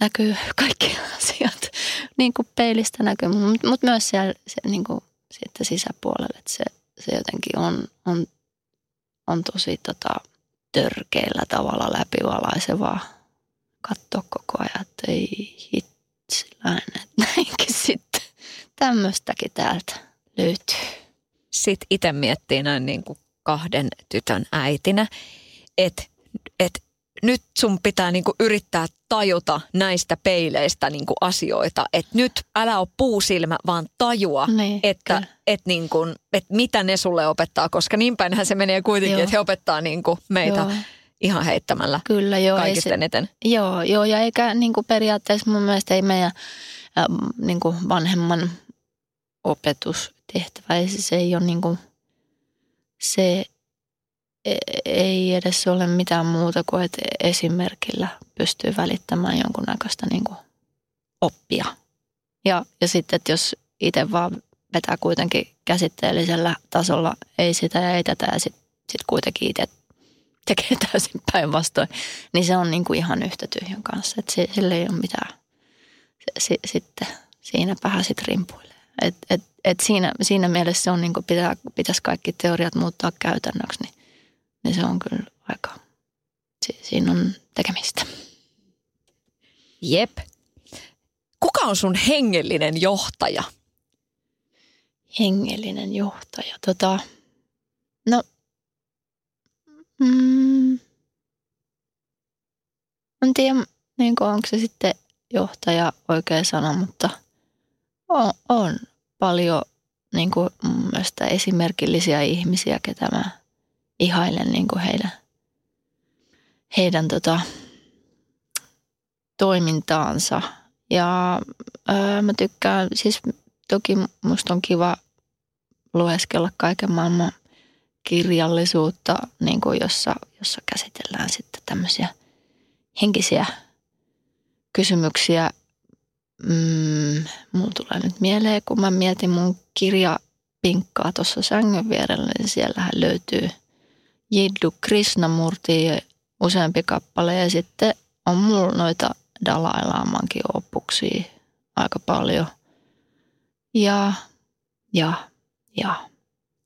näkyy kaikki asiat niin peilistä näkyy, mutta mut myös siellä se, niin sitten sisäpuolelle, että se, se jotenkin on, on, on tosi tota, törkeällä tavalla läpivalaisevaa katsoa koko ajan, että ei hitsiläinen, että näinkin sitten tämmöistäkin täältä löytyy. Sitten itse miettii näin niin kuin kahden tytön äitinä, että et nyt sun pitää niinku yrittää tajuta näistä peileistä niinku asioita. Että nyt älä ole puusilmä, vaan tajua, niin, että et niinku, et mitä ne sulle opettaa. Koska niin päinhän se menee kuitenkin, että he opettaa niinku meitä joo. ihan heittämällä Kyllä, joo, kaikista eniten. Joo, joo, ja eikä niinku periaatteessa mun mielestä ei meidän äh, niinku vanhemman opetustehtävä, se ei ole niinku, se ei edes ole mitään muuta kuin, että esimerkillä pystyy välittämään jonkunnäköistä niin kuin oppia. Ja, ja sitten, että jos itse vaan vetää kuitenkin käsitteellisellä tasolla, ei sitä ja ei tätä ja sitten sit kuitenkin itse tekee täysin päinvastoin, niin se on niin kuin ihan yhtä tyhjän kanssa. Että sillä ei ole mitään. Sitten siinä vähän sitten rimpuilee. Et, et, et siinä, siinä mielessä se on niin kuin pitää, pitäisi kaikki teoriat muuttaa käytännöksi, niin niin se on kyllä aika, si- siinä on tekemistä. Jep. Kuka on sun hengellinen johtaja? Hengellinen johtaja, tota, no, mm, en tiedä, niin onko se sitten johtaja oikea sana, mutta on, on paljon niin kuin mun mielestä esimerkillisiä ihmisiä, ketä mä ihailen niin kuin heidän, heidän tota, toimintaansa. Ja öö, mä tykkään, siis toki musta on kiva lueskella kaiken maailman kirjallisuutta, niin kuin jossa, jossa käsitellään sitten tämmöisiä henkisiä kysymyksiä. Mm, mulla tulee nyt mieleen, kun mä mietin mun kirjapinkkaa tuossa sängyn vierellä, niin siellähän löytyy – Jiddu Krishnamurti useampi kappale ja sitten on mulla noita Dalai Lamankin aika paljon. Ja, ja, ja.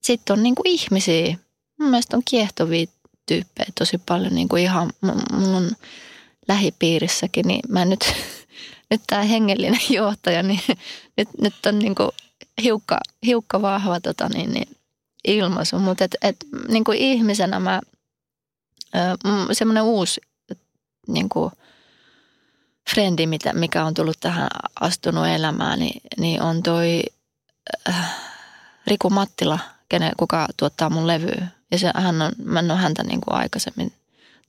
Sitten on niinku ihmisiä. Mun mielestä on kiehtovia tyyppejä tosi paljon niinku ihan mun lähipiirissäkin, niin mä nyt, nyt tämä hengellinen johtaja, niin nyt, nyt on niinku hiukka, hiukka vahva tota, niin, niin ilmaisu, mutta et, et, niin kuin ihmisenä mä, semmoinen uusi niin kuin frendi, mitä, mikä on tullut tähän astunut elämään, niin, niin on toi äh, Riku Mattila, kenen, kuka tuottaa mun levyä. Ja se, hän on, mä en ole häntä niin kuin aikaisemmin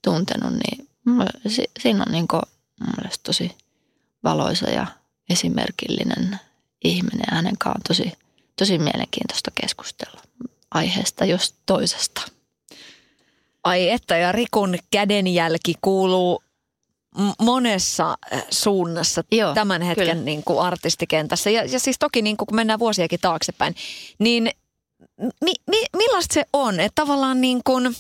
tuntenut, niin si, siinä on niin kuin, mun mielestä tosi valoisa ja esimerkillinen ihminen. Hänen kanssaan on tosi, tosi mielenkiintoista keskustella aiheesta jos toisesta. Ai että, ja Rikun kädenjälki kuuluu monessa äh, suunnassa Joo, tämän hetken niin kuin artistikentässä. Ja, ja siis toki niin kuin, kun mennään vuosiakin taaksepäin, niin mi, mi, millaista se on? Että tavallaan niin kuin,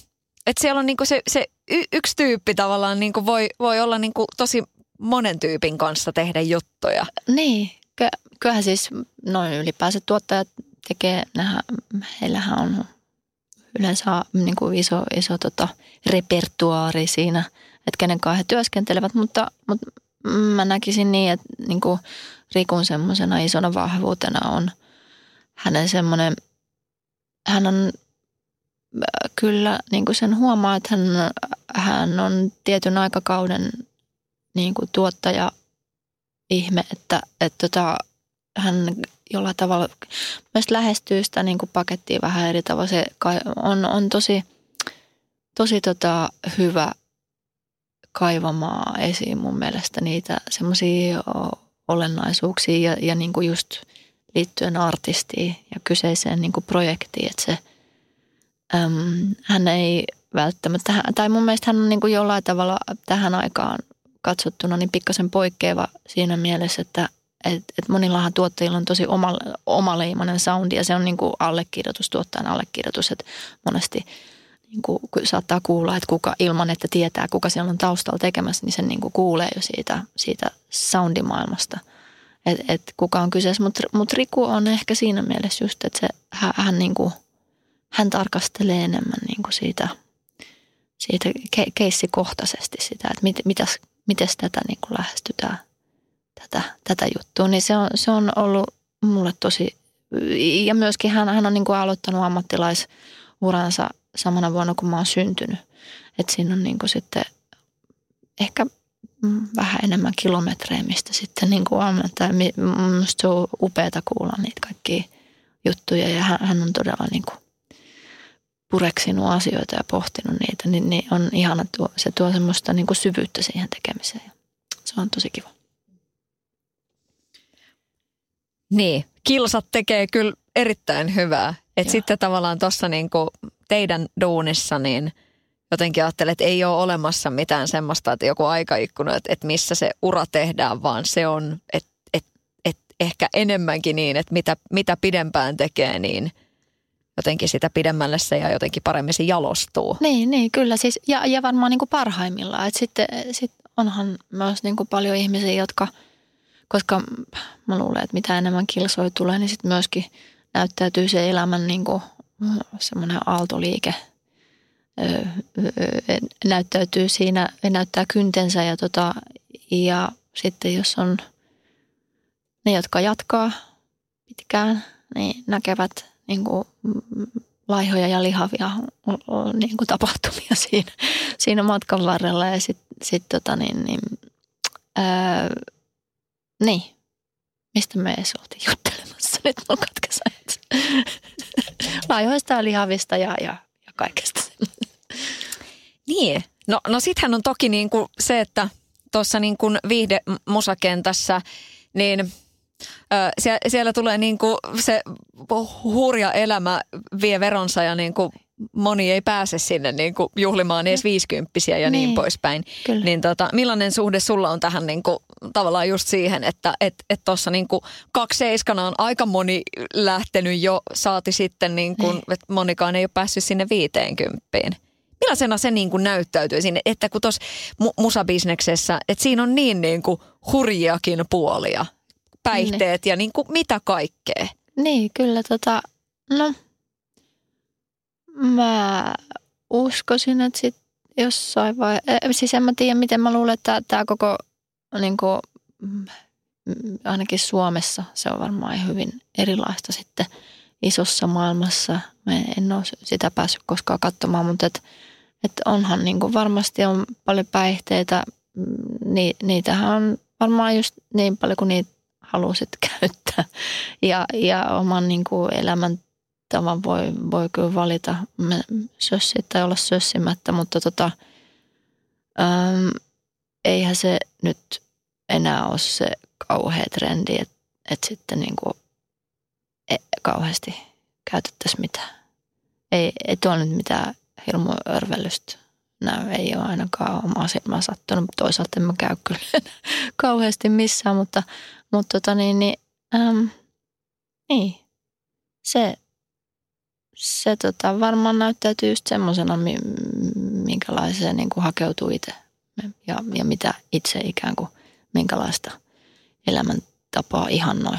että siellä on niin kuin se, se y, yksi tyyppi tavallaan niin kuin voi, voi olla niin kuin tosi monen tyypin kanssa tehdä juttuja. Niin, kyllähän siis noin ylipäänsä tuottajat tekee, nähdä, heillähän on yleensä niin kuin iso, iso tota, repertuaari siinä, että kenen kanssa he työskentelevät, mutta, mutta mä näkisin niin, että niin kuin Rikun semmoisena isona vahvuutena on hänen semmoinen, hän on äh, kyllä niin kuin sen huomaa, että hän, hän on tietyn aikakauden niin kuin tuottaja ihme, että, että tota, hän jollain tavalla myös lähestyy sitä niin kuin pakettia vähän eri tavalla. Se on, on tosi, tosi tota hyvä kaivamaan esiin mun mielestä niitä semmoisia olennaisuuksia ja, ja niin kuin just liittyen artistiin ja kyseiseen niin kuin projektiin, että se, äm, hän ei välttämättä, tai mun mielestä hän on niin kuin jollain tavalla tähän aikaan katsottuna niin pikkasen poikkeava siinä mielessä, että että et monillahan tuottajilla on tosi oma, omaleimainen soundi ja se on niin kuin allekirjoitus, tuottajan allekirjoitus, että monesti niin kuin, saattaa kuulla, että kuka ilman, että tietää, kuka siellä on taustalla tekemässä, niin sen niin kuin kuulee jo siitä, siitä soundimaailmasta, että et kuka on kyseessä. Mutta mut Riku on ehkä siinä mielessä just, että hän, hän, niin kuin, hän tarkastelee enemmän niin kuin siitä, siitä ke, keissikohtaisesti sitä, että mit, mitäs, mites tätä niin kuin lähestytään, tätä, tätä juttua. Niin se on, se on ollut mulle tosi, ja myöskin hän, hän on niin kuin aloittanut ammattilaisuransa – samana vuonna, kun mä oon syntynyt. Että siinä on niin kuin sitten ehkä vähän enemmän kilometrejä, mistä sitten niin kuin ammentaa. Minusta se on upeata kuulla niitä kaikkia juttuja ja hän, hän on todella niin kuin pureksinut asioita ja pohtinut niitä, niin, niin on ihana, tuo, se tuo semmoista niin kuin syvyyttä siihen tekemiseen. Se on tosi kiva. Niin, kilsat tekee kyllä erittäin hyvää. että sitten tavallaan tuossa niinku teidän duunissa, niin jotenkin ajattelen, että ei ole olemassa mitään semmoista, että joku aikaikkuna, että, että missä se ura tehdään, vaan se on, että, että, että ehkä enemmänkin niin, että mitä, mitä pidempään tekee, niin jotenkin sitä pidemmälle se ja jotenkin paremmin se jalostuu. Niin, niin kyllä siis, ja, ja varmaan niin kuin parhaimmillaan. Että sitten sit onhan myös niin kuin paljon ihmisiä, jotka, koska mä luulen, että mitä enemmän kilsoja tulee, niin sitten myöskin näyttäytyy se elämän niin kuin semmoinen aaltoliike näyttäytyy siinä, näyttää kyntensä ja, tota, ja sitten jos on ne, jotka jatkaa pitkään, niin näkevät niin kuin laihoja ja lihavia niin kuin tapahtumia siinä, siinä matkan varrella. Ja sitten sit, tota, niin, niin, niin, mistä me edes oltiin juttelemassa? Nyt, mulla katkesi laihoista ja lihavista ja, ja, ja kaikesta. Niin, no, no sittenhän on toki niin kuin se, että tuossa niin kuin viihdemusakentässä, niin siellä, siellä tulee niin kuin se hurja elämä vie veronsa ja niin kuin moni ei pääse sinne niin kuin juhlimaan edes viisikymppisiä ja niin, niin poispäin. Kyllä. Niin tota, millainen suhde sulla on tähän niin kuin, tavallaan just siihen, että et, et tuossa niin kuin kaksi seiskana on aika moni lähtenyt jo, saati sitten niin kuin, niin. että monikaan ei ole päässyt sinne viiteenkymppiin. Millaisena se niin kuin näyttäytyy sinne, että kun tuossa mu- musabisneksessä, että siinä on niin, niin kuin hurjiakin puolia, päihteet niin. ja niin kuin mitä kaikkea. Niin, kyllä tota, no Mä uskoisin, että sit jossain vai... Siis en mä tiedä, miten mä luulen, että tämä koko niin kuin, mm, ainakin Suomessa se on varmaan hyvin erilaista sitten isossa maailmassa. Mä en ole sitä päässyt koskaan katsomaan, mutta et, et onhan niin kuin varmasti on paljon päihteitä. Mm, ni, niitähän on varmaan just niin paljon kuin niitä halusit käyttää. Ja, ja oman niin kuin elämän tavan voi, voi kyllä valita sössiä tai olla sössimättä, mutta tota, äm, eihän se nyt enää ole se kauhea trendi, että et sitten niin kuin e, kauheasti käytettäisiin mitään. Ei, ei tuolla nyt mitään hirmu örvellystä näy, ei ole ainakaan omaa silmää sattunut, mutta toisaalta en mä käy kyllä kauheasti missään, mutta, mutta tota niin, niin, äm, niin, se se tota, varmaan näyttäytyy just semmoisena, minkälaiseen niin kuin hakeutuu itse ja, ja mitä itse ikään kuin, minkälaista elämäntapaa ihannoi.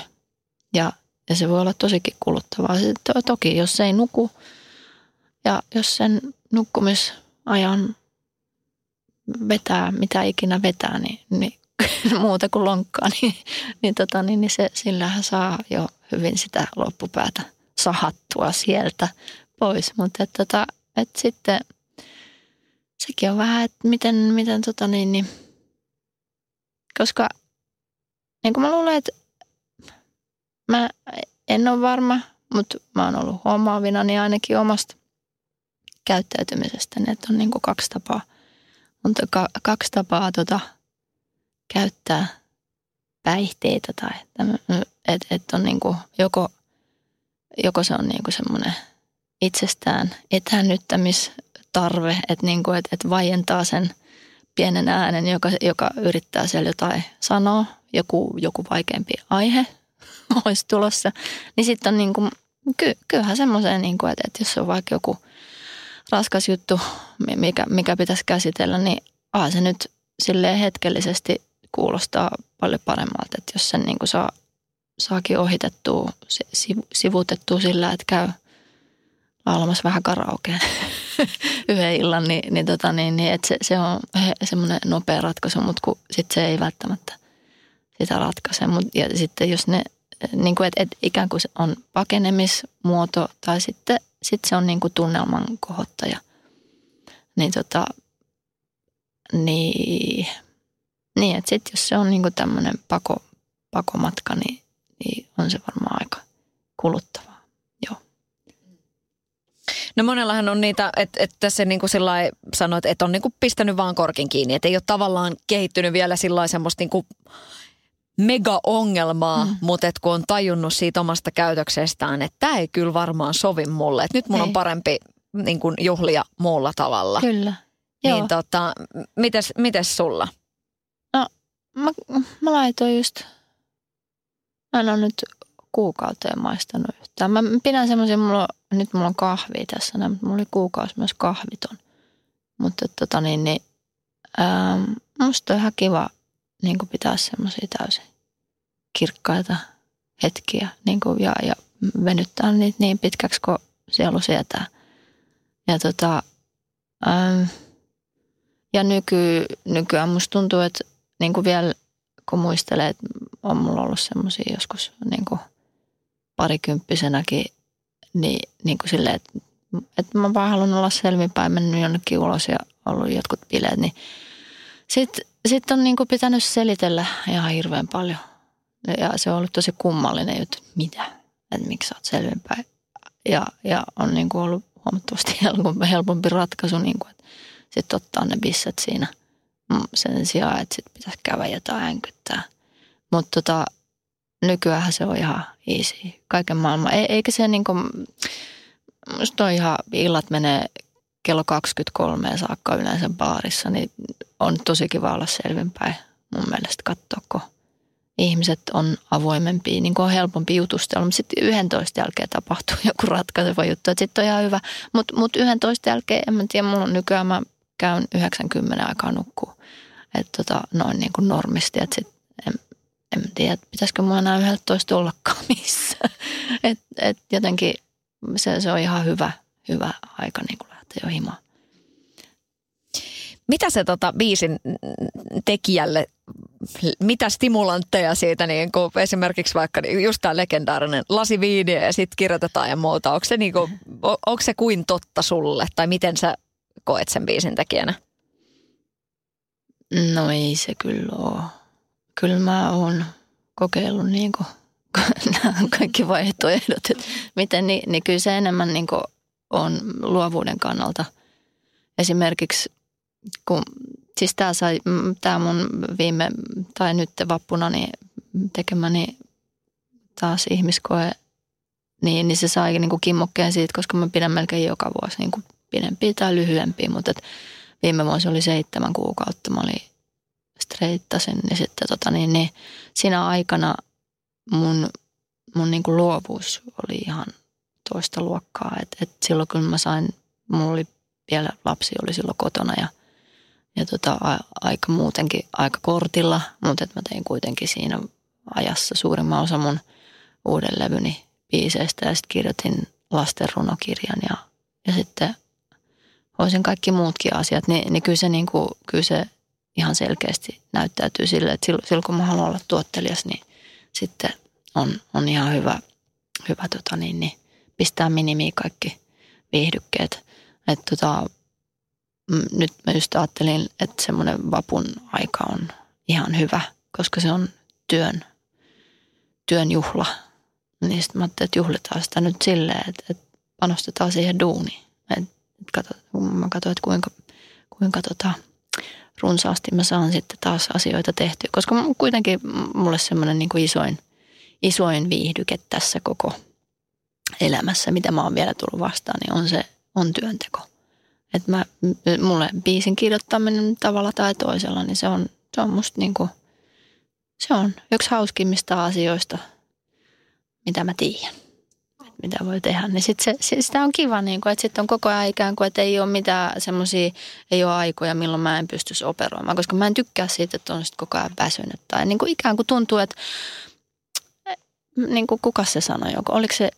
Ja, ja se voi olla tosikin kuluttavaa. To, toki jos ei nuku ja jos sen nukkumisajan vetää, mitä ikinä vetää, niin, niin muuta kuin lonkkaa, niin, niin, tota, niin, niin se, sillähän saa jo hyvin sitä loppupäätä – sahattua sieltä pois. Mutta että, tota, että sitten sekin on vähän, että miten, miten tota niin, niin koska niin kuin mä luulen, että mä en ole varma, mutta mä oon ollut huomaavina niin ainakin omasta käyttäytymisestä, että on niin kuin kaksi tapaa, on ka, kaksi tapaa tota, käyttää päihteitä tai että et on niin kuin joko – joko se on niin kuin semmoinen itsestään etäännyttämistarve, että, niin kuin, että, että vaientaa sen pienen äänen, joka, joka yrittää siellä jotain sanoa joku, joku vaikeampi aihe olisi tulossa, niin sitten on niin kuin, ky, kyllähän semmoiseen, niin kuin, että, että jos on vaikka joku raskas juttu, mikä, mikä pitäisi käsitellä, niin aha, se nyt silleen hetkellisesti kuulostaa paljon paremmalta, että jos sen niin kuin saa, saakin ohitettua, sivutettua sillä, että käy laulamassa vähän karaokea yhden illan, niin, niin, tota, niin, niin että se, se on semmoinen nopea ratkaisu, mutta kun sit se ei välttämättä sitä ratkaise. Mut, ja sitten jos ne, niin kuin, että et ikään kuin se on pakenemismuoto tai sitten sit se on niin kuin tunnelman kohottaja, niin, tota, niin, niin että sitten jos se on niin kuin tämmöinen pako, pakomatka, niin, niin on se varmaan aika kuluttava. No monellahan on niitä, että, että tässä niin kuin sanoit, että on niin kuin pistänyt vaan korkin kiinni, että ei ole tavallaan kehittynyt vielä sillä semmoista niin kuin mega-ongelmaa, mm. mutta et kun on tajunnut siitä omasta käytöksestään, että tämä ei kyllä varmaan sovi mulle, että nyt mun ei. on parempi niin kuin juhlia muulla tavalla. Kyllä. Niin Joo. tota, mites, mites sulla? No, mä, mä laitoin just, mä en ole nyt kuukauteen maistanut yhtään. Mä pidän semmoisia, mulla, nyt mulla on kahvi tässä, mutta mulla oli kuukausi myös kahviton. Mutta tota niin, niin ähm, musta on ihan kiva niin pitää semmoisia täysin kirkkaita hetkiä niin kuin, ja, ja venyttää niitä niin pitkäksi kuin sielu sietää. Ja tota, ähm, ja nyky, nykyään musta tuntuu, että niin kuin vielä kun muistelee, että on mulla ollut semmoisia joskus niin kuin parikymppisenäkin, niin, niin kuin silleen, että, että mä vaan haluan olla selvinpäin, mennyt jonnekin ulos ja ollut jotkut bileet, niin sitten sit on niin kuin pitänyt selitellä ihan hirveän paljon. Ja se on ollut tosi kummallinen juttu, että mitä, että miksi sä oot selvinpäin. Ja, ja on niin kuin ollut huomattavasti helpompi, ratkaisu, niin kuin, että sitten ottaa ne bisset siinä sen sijaan, että sitten pitäisi käydä jotain änkyttää. Mutta tota, nykyään se on ihan easy. Kaiken maailman. E- eikä se niin kuin, musta on ihan, illat menee kello 23 saakka yleensä baarissa, niin on tosi kiva olla selvinpäin mun mielestä katsoa, kun ihmiset on avoimempia, niin kuin on helpompi jutustella. Mutta sitten 11 jälkeen tapahtuu joku ratkaiseva juttu, että sitten on ihan hyvä. Mutta mut 11 jälkeen, en mä tiedä, mulla on nykyään mä käyn 90 aikaa nukkuu. Että tota, noin niin kuin normisti, että sit en, en tiedä, pitäisikö mua enää 11 ollakaan missä. Et, et jotenkin se, se on ihan hyvä, hyvä aika niin kuin lähteä jo himaan. Mitä se tota, biisin tekijälle, mitä stimulantteja siitä, niin kuin esimerkiksi vaikka just tämä legendaarinen lasiviiniä ja sitten kirjoitetaan ja muuta, onko se, niin kuin, onko se kuin totta sulle tai miten sä koet sen biisin tekijänä? No ei se kyllä ole. Kyllä mä oon kokeillut niin kuin nämä kaikki vaihtoehdot, että miten, niin, niin kyllä se enemmän niin kuin on luovuuden kannalta. Esimerkiksi kun, siis tämä sai, tämä mun viime, tai nyt vappuna niin tekemäni taas ihmiskoe, niin, niin se sai niin kuin kimmokkeen siitä, koska mä pidän melkein joka vuosi niin kuin pidempiä tai lyhyempiä, mutta et viime vuosi oli seitsemän kuukautta, mä olin streittasin, niin sitten tota niin, niin siinä aikana mun, mun niin kuin luovuus oli ihan toista luokkaa. Et, et silloin kun mä sain, mulla oli vielä lapsi oli silloin kotona ja, ja tota, a, aika muutenkin aika kortilla, mutta et mä tein kuitenkin siinä ajassa suurimman osa mun uuden levyni biiseistä ja sitten kirjoitin lasten runokirjan ja, ja sitten hoisin kaikki muutkin asiat, niin, niin kyllä, se, niin kuin, kyllä se ihan selkeästi näyttäytyy sille, että silloin kun mä haluan olla tuottelias, niin sitten on, on ihan hyvä, hyvä tota niin, niin pistää minimiin kaikki viihdykkeet. Että tota, nyt mä just ajattelin, että semmoinen vapun aika on ihan hyvä, koska se on työn, työn juhla. Niin sitten mä ajattelin, että juhlitaan sitä nyt silleen, että, että panostetaan siihen duuniin. Et, et kato, mä katsoin, että kuinka, kuinka tota, runsaasti mä saan sitten taas asioita tehtyä. Koska kuitenkin mulle semmoinen niin isoin, isoin viihdyke tässä koko elämässä, mitä mä oon vielä tullut vastaan, niin on se on työnteko. Että mä, mulle biisin kirjoittaminen tavalla tai toisella, niin se on, se on musta niin kuin, se on yksi hauskimmista asioista, mitä mä tiedän mitä voi tehdä. Niin sit se, sitä on kiva, niin kuin, että sitten on koko ajan ikään kuin, että ei ole mitään semmoisia, ei ole aikoja, milloin mä en pystyisi operoimaan, koska mä en tykkää siitä, että on sit koko ajan väsynyt. Tai niin kuin ikään kuin tuntuu, että niin kuin kuka se sanoi, joku, oliko se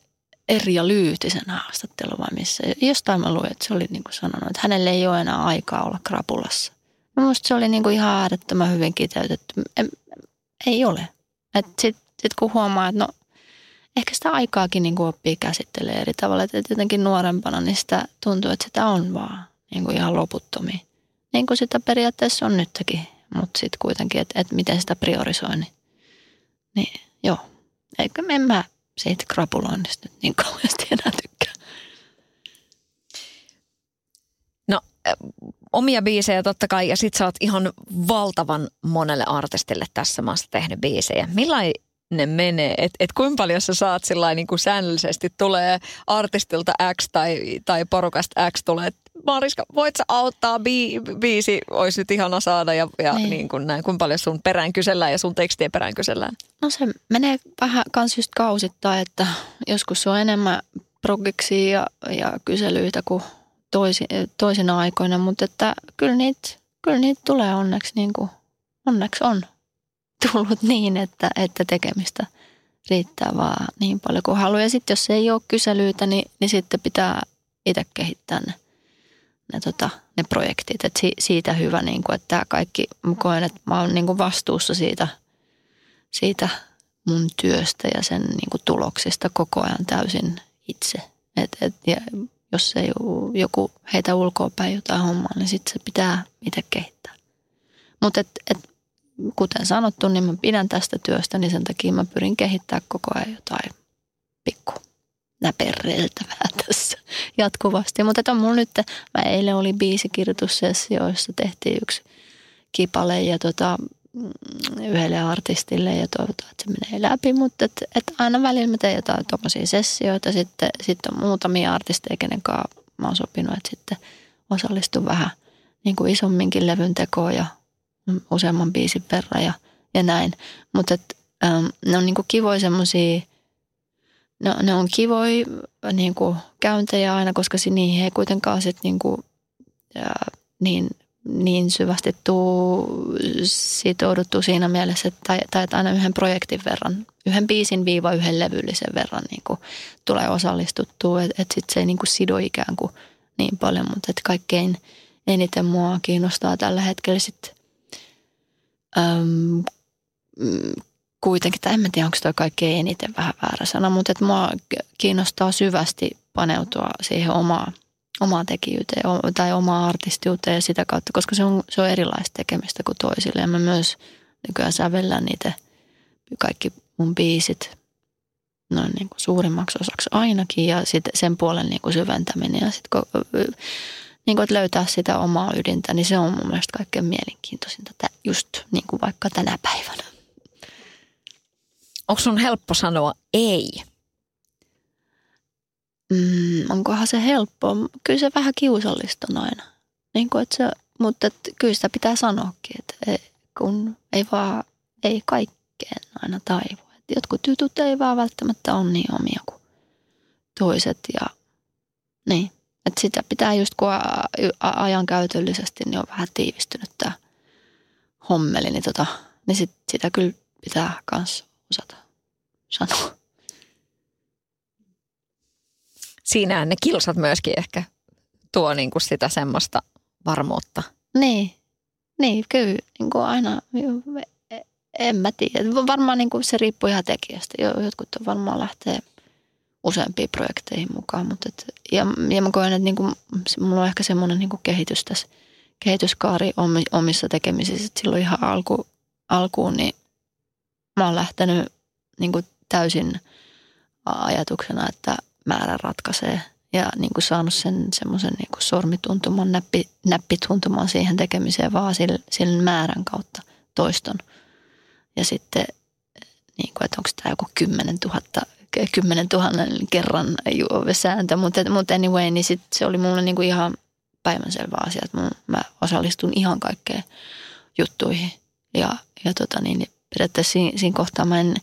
Erja Lyytisen haastattelu vai missä. Jostain mä luin, että se oli niin kuin sanonut, että hänelle ei ole enää aikaa olla krapulassa. Minusta se oli niin kuin ihan äärettömän hyvin kiteytetty. En, ei ole. Sitten sit kun huomaa, että no ehkä sitä aikaakin niin kuin oppii käsittelee eri tavalla. Että jotenkin nuorempana niin sitä tuntuu, että sitä on vaan niin kuin ihan loputtomia. Niin kuin sitä periaatteessa on nytkin, mutta sitten kuitenkin, että, että miten sitä priorisoi. Niin, niin joo, eikö en mä siitä krapuloinnista nyt niin kauheasti enää tykkää. No omia biisejä totta kai ja sit sä oot ihan valtavan monelle artistille tässä maassa tehnyt biisejä. Millainen ne menee? Että et kuinka paljon sä saat sillä niin kuin säännöllisesti tulee artistilta X tai, tai porukasta X tulee, Mariska, voit sä auttaa, bi, biisi olisi nyt ihana saada ja, ja niin. Niin kuin näin, kuinka paljon sun perään kysellään ja sun tekstien perään kysellään? No se menee vähän kans just kausittain, että joskus on enemmän progiksi ja, ja kyselyitä kuin toisi, toisina aikoina, mutta että kyllä niitä, kyllä niitä tulee onneksi, niin kuin, onneksi on tullut niin, että, että tekemistä riittää vaan niin paljon kuin haluaa. Ja sitten jos ei ole kyselyitä, niin, niin sitten pitää itse kehittää ne, ne, tota, ne projektit. Et si, siitä hyvä, niin kuin, että tämä kaikki, mä koen, että mä oon niin kuin vastuussa siitä, siitä mun työstä ja sen niin kuin tuloksista koko ajan täysin itse. Et, et, ja jos ei joku heitä ulkoa päin jotain hommaa, niin sitten se pitää itse kehittää. Mutta et, et kuten sanottu, niin mä pidän tästä työstä, niin sen takia mä pyrin kehittää koko ajan jotain pikku näperreiltävää tässä jatkuvasti. Mutta on mulla nyt, mä eilen oli biisikirjoitussessio, jossa tehtiin yksi kipale ja tota, mm, yhdelle artistille ja toivotaan, että se menee läpi, mutta et, et aina välillä mä teen jotain tuommoisia sessioita. Sitten, sitten on muutamia artisteja, kenen kanssa mä oon sopinut, että sitten osallistun vähän niin kuin isomminkin levyn tekoon ja useamman biisin verran ja, ja näin. Mutta ähm, ne on niinku kivoja semmoisia, ne, ne on kivoja niinku käyntejä aina, koska niihin ei kuitenkaan sit niinku, äh, niin, niin syvästi tuu sitouduttu siinä mielessä, että, tai, tai että aina yhden projektin verran, yhden biisin viiva yhden levyllisen verran niinku, tulee osallistuttua, että et sitten se ei niinku sido ikään kuin niin paljon, mutta kaikkein eniten mua kiinnostaa tällä hetkellä sitten äm, kuitenkin, tai en tiedä, onko toi kaikkein eniten vähän väärä sana, mutta että mua kiinnostaa syvästi paneutua siihen omaan, omaan tekijyyteen tai omaan artistiuteen sitä kautta, koska se on, se on erilaista tekemistä kuin toisille. Ja mä myös nykyään sävellän niitä kaikki mun biisit noin niin kuin suurimmaksi osaksi ainakin ja sitten sen puolen niin kuin syventäminen ja sitten niin kuin, että löytää sitä omaa ydintä, niin se on mun mielestä kaikkein mielenkiintoisinta just niin kuin vaikka tänä päivänä. Onko sun helppo sanoa ei? Mm, onkohan se helppo? Kyllä se vähän kiusallista on aina. Niin kuin, että se, mutta että kyllä sitä pitää sanoakin, että ei, kun ei vaan, ei kaikkeen aina taivu. Että jotkut jutut ei vaan välttämättä ole niin omia kuin toiset ja niin. Että sitä pitää just kun ajankäytöllisesti niin on vähän tiivistynyt tämä hommeli, niin, tota, niin sit, sitä kyllä pitää myös osata sanoa. Siinä ne kilsat myöskin ehkä tuo niinku sitä semmoista varmuutta. Niin, niin kyllä niin kuin aina, en mä tiedä. Varmaan niin kuin se riippuu ihan tekijästä. Jotkut varmaan lähtee – useampiin projekteihin mukaan. Mutta et, ja, ja mä koen, että niinku, mulla on ehkä semmoinen niinku kehitys tässä, kehityskaari omissa tekemisissä. Et silloin ihan alku, alkuun niin mä oon lähtenyt niinku täysin ajatuksena, että määrä ratkaisee. Ja niin kuin saanut sen semmoisen niin sormituntuman, näppi, näppituntuman siihen tekemiseen vaan sillä, sillä määrän kautta toiston. Ja sitten, niin kuin, että onko tämä joku 10 000 kymmenen tuhannen kerran sääntö, mutta, mutta anyway, niin sit se oli mulle niinku ihan päivänselvä asia, että mä osallistun ihan kaikkeen juttuihin. Ja, ja tota niin, niin periaatteessa siinä, siinä kohtaa mä en,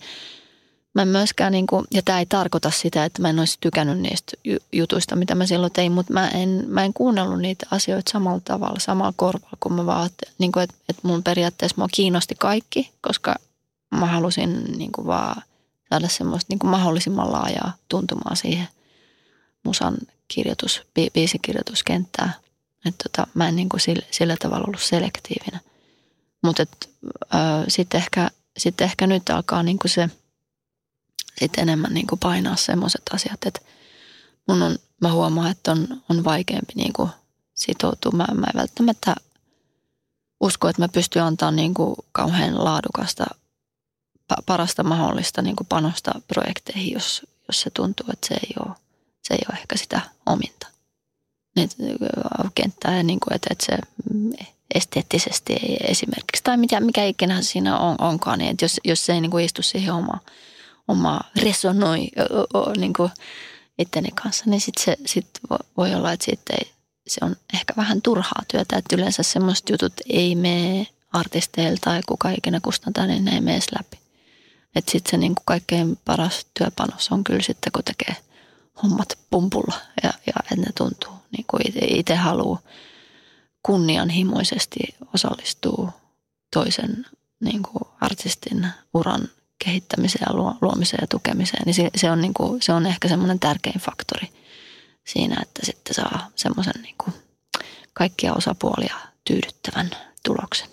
mä en myöskään, niin kuin, ja tämä ei tarkoita sitä, että mä en olisi tykännyt niistä jutuista, mitä mä silloin tein, mutta mä en, mä en kuunnellut niitä asioita samalla tavalla, samalla korvalla, kun mä vaan, niin kuin, että, että mun periaatteessa mua kiinnosti kaikki, koska mä halusin niin kuin vaan saada semmoista niin kuin mahdollisimman laajaa tuntumaa siihen musan kirjoitus, bi- biisikirjoituskenttään. Että tota, mä en niin kuin sillä, sillä tavalla ollut selektiivinen. Mutta sitten ehkä, sit ehkä nyt alkaa niin kuin se sit enemmän niin kuin painaa semmoiset asiat, että mun on, mä huomaan, että on, on vaikeampi niin kuin sitoutua. Mä, mä en välttämättä usko, että mä pystyn antaa niin kuin kauhean laadukasta, parasta mahdollista niin kuin panosta projekteihin, jos, jos se tuntuu, että se ei ole, se ei ole ehkä sitä ominta. Nyt kenttää, niin kuin, että, että se esteettisesti ei esimerkiksi, tai mikä, mikä ikinä siinä on, onkaan, niin että jos, jos se ei niin kuin istu siihen omaan, oma resonoi niin kuin itteni kanssa, niin sitten se sit voi olla, että sit ei, se on ehkä vähän turhaa työtä, että yleensä semmoiset jutut ei mene artisteilta tai kuka ikinä kustantaa, niin ne ei mene läpi. Että sitten se niin kuin kaikkein paras työpanos on kyllä sitten, kun tekee hommat pumpulla ja, ja että ne tuntuu niin kuin itse haluaa kunnianhimoisesti osallistuu toisen niin kuin artistin uran kehittämiseen ja luomiseen ja tukemiseen, niin se, se, on, niin kuin, se on ehkä semmoinen tärkein faktori siinä, että sitten saa semmoisen niin kuin kaikkia osapuolia tyydyttävän tuloksen.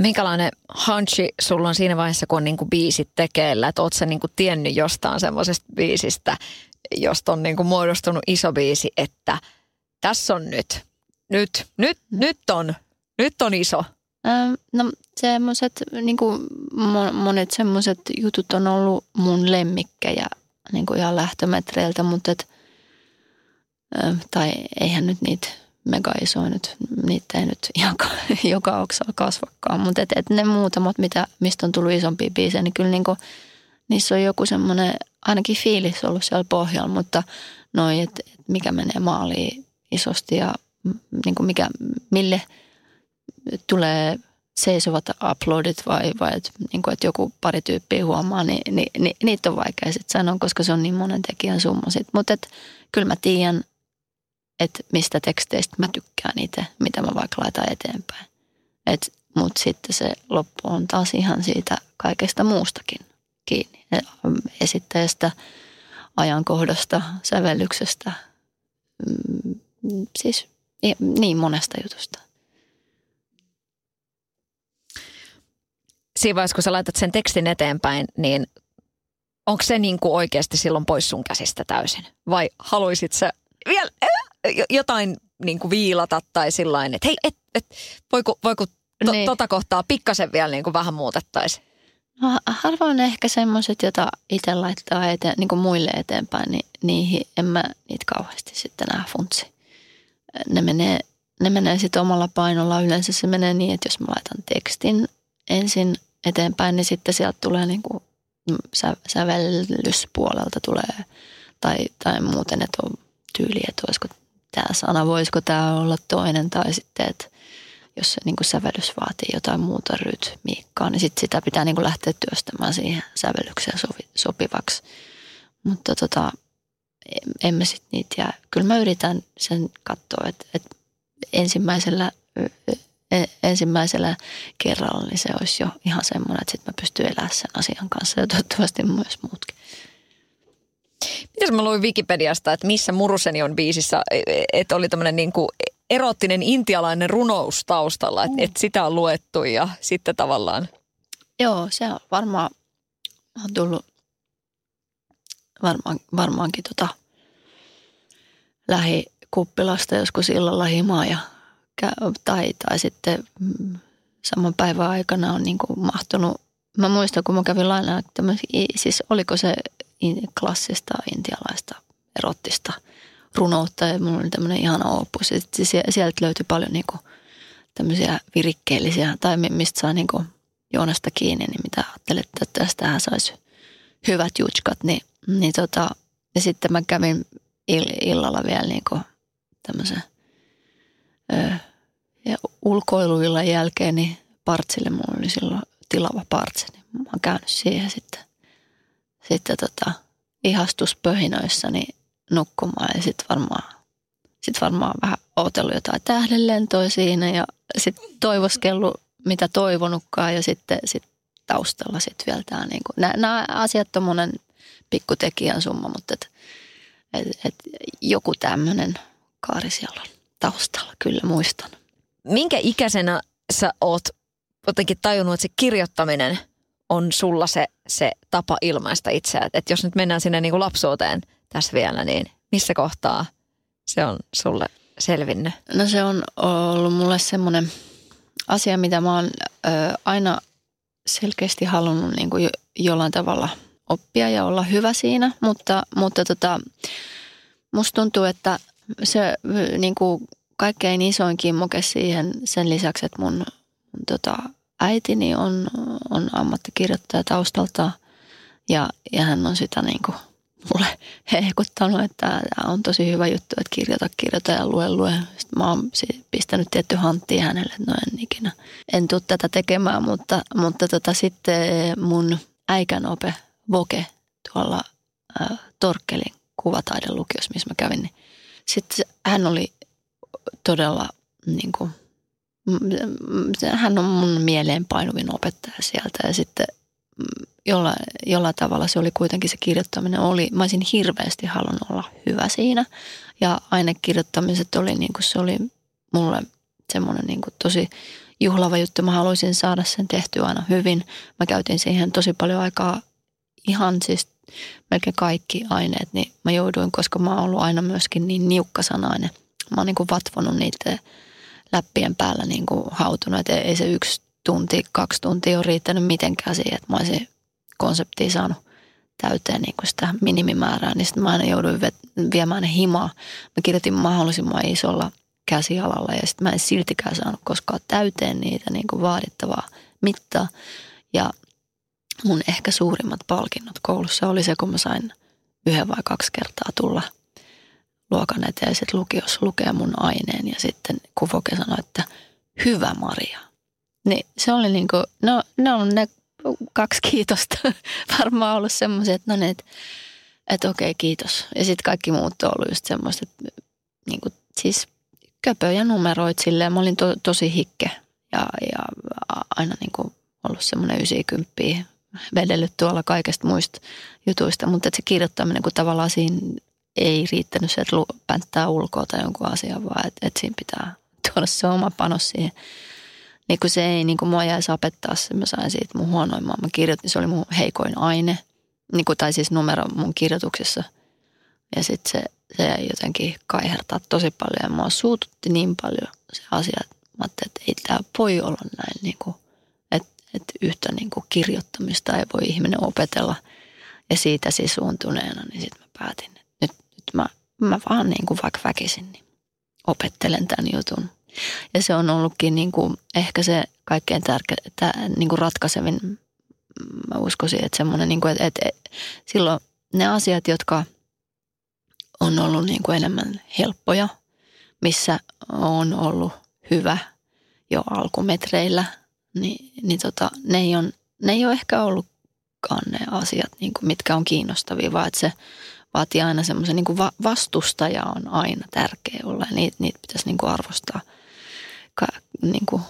Minkälainen hunchi sulla on siinä vaiheessa, kun on niin kuin biisit tekeillä? Että ootko sä niin kuin tiennyt jostain semmoisesta biisistä, josta on niin kuin muodostunut iso biisi, että tässä on nyt nyt, nyt, nyt on, nyt on iso? no semmoiset, niin kuin monet semmoiset jutut on ollut mun lemmikkejä niin kuin ihan lähtömetreiltä, mutta et, tai eihän nyt niitä mega isoja nyt, niitä ei nyt ihan joka oksaa kasvakkaan, mutta et, et ne muutamat, mitä, mistä on tullut isompia biisejä, niin kyllä niin kuin, niissä on joku semmoinen, ainakin fiilis ollut siellä pohjalla, mutta noin, että et mikä menee maaliin isosti ja niin kuin mikä, mille tulee seisovat uploadit vai, vai että, niin kuin, että joku pari tyyppiä huomaa, niin, niin, niin niitä on vaikea sitten sanoa, koska se on niin monen tekijän summa. Mutta kyllä mä tiedän, että mistä teksteistä mä tykkään itse, mitä mä vaikka laitan eteenpäin. Mutta sitten se loppu on taas ihan siitä kaikesta muustakin kiinni. Esittäjästä, ajankohdasta, sävellyksestä, mm, siis niin monesta jutusta. Siinä vaiheessa, kun sä laitat sen tekstin eteenpäin, niin onko se niin kuin oikeasti silloin pois sun käsistä täysin? Vai haluaisit sä vielä jotain niin kuin viilata tai sillain, että hei, et, et, voiko, voiko to, niin. tota kohtaa pikkasen vielä niin kuin vähän muutettaisiin? No harvoin ehkä semmoiset, joita itse laittaa eteen, niin kuin muille eteenpäin, niin niihin en mä niitä kauheasti sitten enää funtsi ne menee, ne menee sitten omalla painolla. Yleensä se menee niin, että jos mä laitan tekstin ensin eteenpäin, niin sitten sieltä tulee niin kuin sä, sävellyspuolelta tulee tai, tai muuten, että on tyyli, että olisiko tämä sana, voisiko tämä olla toinen tai sitten, että jos se niin kuin sävellys vaatii jotain muuta rytmiikkaa, niin sitten sitä pitää niin kuin lähteä työstämään siihen sävellykseen sovi, sopivaksi. Mutta tota, emme sitten niitä jää. Kyllä mä yritän sen katsoa, että, että ensimmäisellä, e, ensimmäisellä kerralla niin se olisi jo ihan semmoinen, että sitten mä pystyn elämään sen asian kanssa ja toivottavasti myös muutkin. Mitäs mä luin Wikipediasta, että missä Muruseni on biisissä, e, e, että oli tämmöinen niin kuin erottinen intialainen runous taustalla, että, mm. että sitä on luettu ja sitten tavallaan. Joo, se on varmaan on tullut varmaan, varmaankin tota lähikuppilasta joskus illalla himaa ja, tai, tai sitten mm, saman päivän aikana on niin kuin mahtunut. Mä muistan, kun mä kävin lainaa, siis oliko se klassista intialaista erottista runoutta ja mulla oli tämmöinen ihana opus. Sieltä löytyi paljon niin kuin tämmöisiä virikkeellisiä tai mistä saa niin kuin juonasta kiinni, niin mitä ajattelet, että tästähän saisi hyvät jutskat, niin niin tota, ja sitten mä kävin ill- illalla vielä niin kuin tämmöisen ja ulkoiluillan jälkeen, niin Partsille mulla oli silloin tilava partse, niin mä oon käynyt siihen sitten, sitten tota, ihastuspöhinöissäni nukkumaan ja sitten varmaan, sit varmaan vähän ootellut jotain tähdenlentoa siinä ja sitten toivoskellut mitä toivonutkaan ja sitten sit taustalla sitten vielä tämä, niin nämä asiat on monen pikkutekijän summa, mutta et, et, et joku tämmöinen kaari siellä on taustalla, kyllä muistan. Minkä ikäisenä sä oot jotenkin tajunnut, että se kirjoittaminen on sulla se, se tapa ilmaista itseä? Että jos nyt mennään sinne niin kuin lapsuuteen tässä vielä, niin missä kohtaa se on sulle selvinnyt? No se on ollut mulle semmoinen asia, mitä mä oon ö, aina selkeästi halunnut niin kuin jollain tavalla oppia ja olla hyvä siinä, mutta, mutta tota, musta tuntuu, että se niin kuin kaikkein isoin kimmoke siihen sen lisäksi, että mun, mun tota, äitini on, on ammattikirjoittaja taustalta ja, ja hän on sitä niin kuin mulle hehkuttanut, että on tosi hyvä juttu, että kirjoita, kirjoita ja lue, lue. Sitten mä oon pistänyt tietty hanttiin hänelle, että no en ikinä, en tule tätä tekemään, mutta, mutta tota, sitten mun äikänope Voke tuolla äh, Torkkelin kuvataidelukiossa, missä mä kävin, niin sitten hän oli todella niin kuin, hän on mun mieleen painuvin opettaja sieltä ja sitten jolla, jollain tavalla se oli kuitenkin se kirjoittaminen oli, mä olisin hirveästi halunnut olla hyvä siinä ja ainekirjoittamiset oli niin kuin se oli mulle semmoinen niin kuin tosi juhlava juttu. Mä haluaisin saada sen tehtyä aina hyvin. Mä käytin siihen tosi paljon aikaa ihan siis melkein kaikki aineet, niin mä jouduin, koska mä oon ollut aina myöskin niin niukkasanainen. Mä oon niin kuin vatvonut niitä läppien päällä niin kuin hautunut, että ei se yksi tunti, kaksi tuntia ole riittänyt mitenkään siihen, että mä olisin konseptia saanut täyteen niin kuin sitä minimimäärää, niin sitten mä aina jouduin viemään ne himaa. Mä kirjoitin mahdollisimman isolla käsialalla ja sitten mä en siltikään saanut koskaan täyteen niitä niin kuin vaadittavaa mittaa. Ja mun ehkä suurimmat palkinnot koulussa oli se, kun mä sain yhden vai kaksi kertaa tulla luokan eteen sitten lukiossa lukea mun aineen ja sitten Kufoke sanoi, että hyvä Maria. Niin se oli niin kuin, no ne on ne kaksi kiitosta varmaan ollut semmoisia, että no niin, että, että okei kiitos. Ja sitten kaikki muut on ollut just semmoista, että niin kuin, siis köpöjä numeroit silleen. Mä olin to, tosi hikke ja, ja aina niin kuin ollut semmoinen 90 vedellyt tuolla kaikesta muista jutuista, mutta että se kirjoittaminen, kun tavallaan siinä ei riittänyt se, että pänttää ulkoa tai jonkun asian, vaan että, että siinä pitää tuoda se oma panos siihen. Niin kun se ei niin kuin mua jäisi apettaa se, mä sain siitä mun huonoimman. Mä kirjoitin, se oli mun heikoin aine, niin kuin, tai siis numero mun kirjoituksessa. Ja sitten se, se jäi jotenkin kaihertaa tosi paljon ja mua suututti niin paljon se asia, että mä ajattelin, että ei tämä voi olla näin niin kuin, että yhtä niin kuin kirjoittamista ei voi ihminen opetella. Ja siitä siis suuntuneena, niin sitten mä päätin, että mä, mä vaan niin kuin vaikka väkisin niin opettelen tämän jutun. Ja se on ollutkin niin kuin ehkä se kaikkein tärkeä, niin kuin ratkaisevin, mä uskoisin, että semmoinen, niin kuin, että, että, että silloin ne asiat, jotka on ollut niin kuin enemmän helppoja, missä on ollut hyvä jo alkumetreillä – niin, niin tota, ne, ei on, ne ei ole ehkä ollutkaan ne asiat, niin kuin, mitkä on kiinnostavia, vaan että se vaatii aina semmoisen, niin kuin va- vastustaja on aina tärkeä olla ja niitä, niitä pitäisi niin kuin arvostaa. Ka, niin kuin,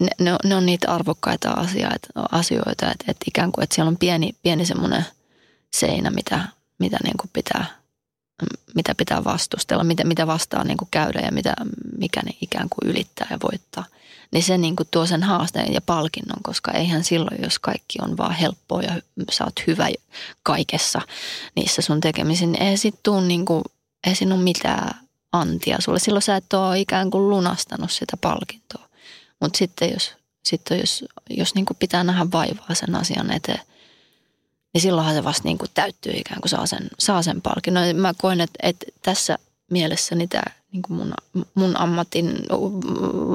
ne, ne, on, ne on niitä arvokkaita asioita, asioita että, että ikään kuin, että siellä on pieni, pieni semmoinen seinä, mitä, mitä niin kuin pitää mitä pitää vastustella, mitä, mitä vastaan niin kuin käydä ja mitä, mikä ne ikään kuin ylittää ja voittaa – niin se niin kuin tuo sen haasteen ja palkinnon, koska eihän silloin, jos kaikki on vaan helppoa ja sä oot hyvä kaikessa niissä sun tekemisiin, niin ei sit tuu niin kuin, ei siinä ole mitään antia sulle. Silloin sä et ole ikään kuin lunastanut sitä palkintoa. Mutta sitten jos, sitten jos, jos niin kuin pitää nähdä vaivaa sen asian eteen, niin silloinhan se vasta niin kuin täyttyy ikään kuin saa sen, saa sen palkinnon. Mä koen, että, että tässä mielessä niin tämä niin kuin mun, mun ammatin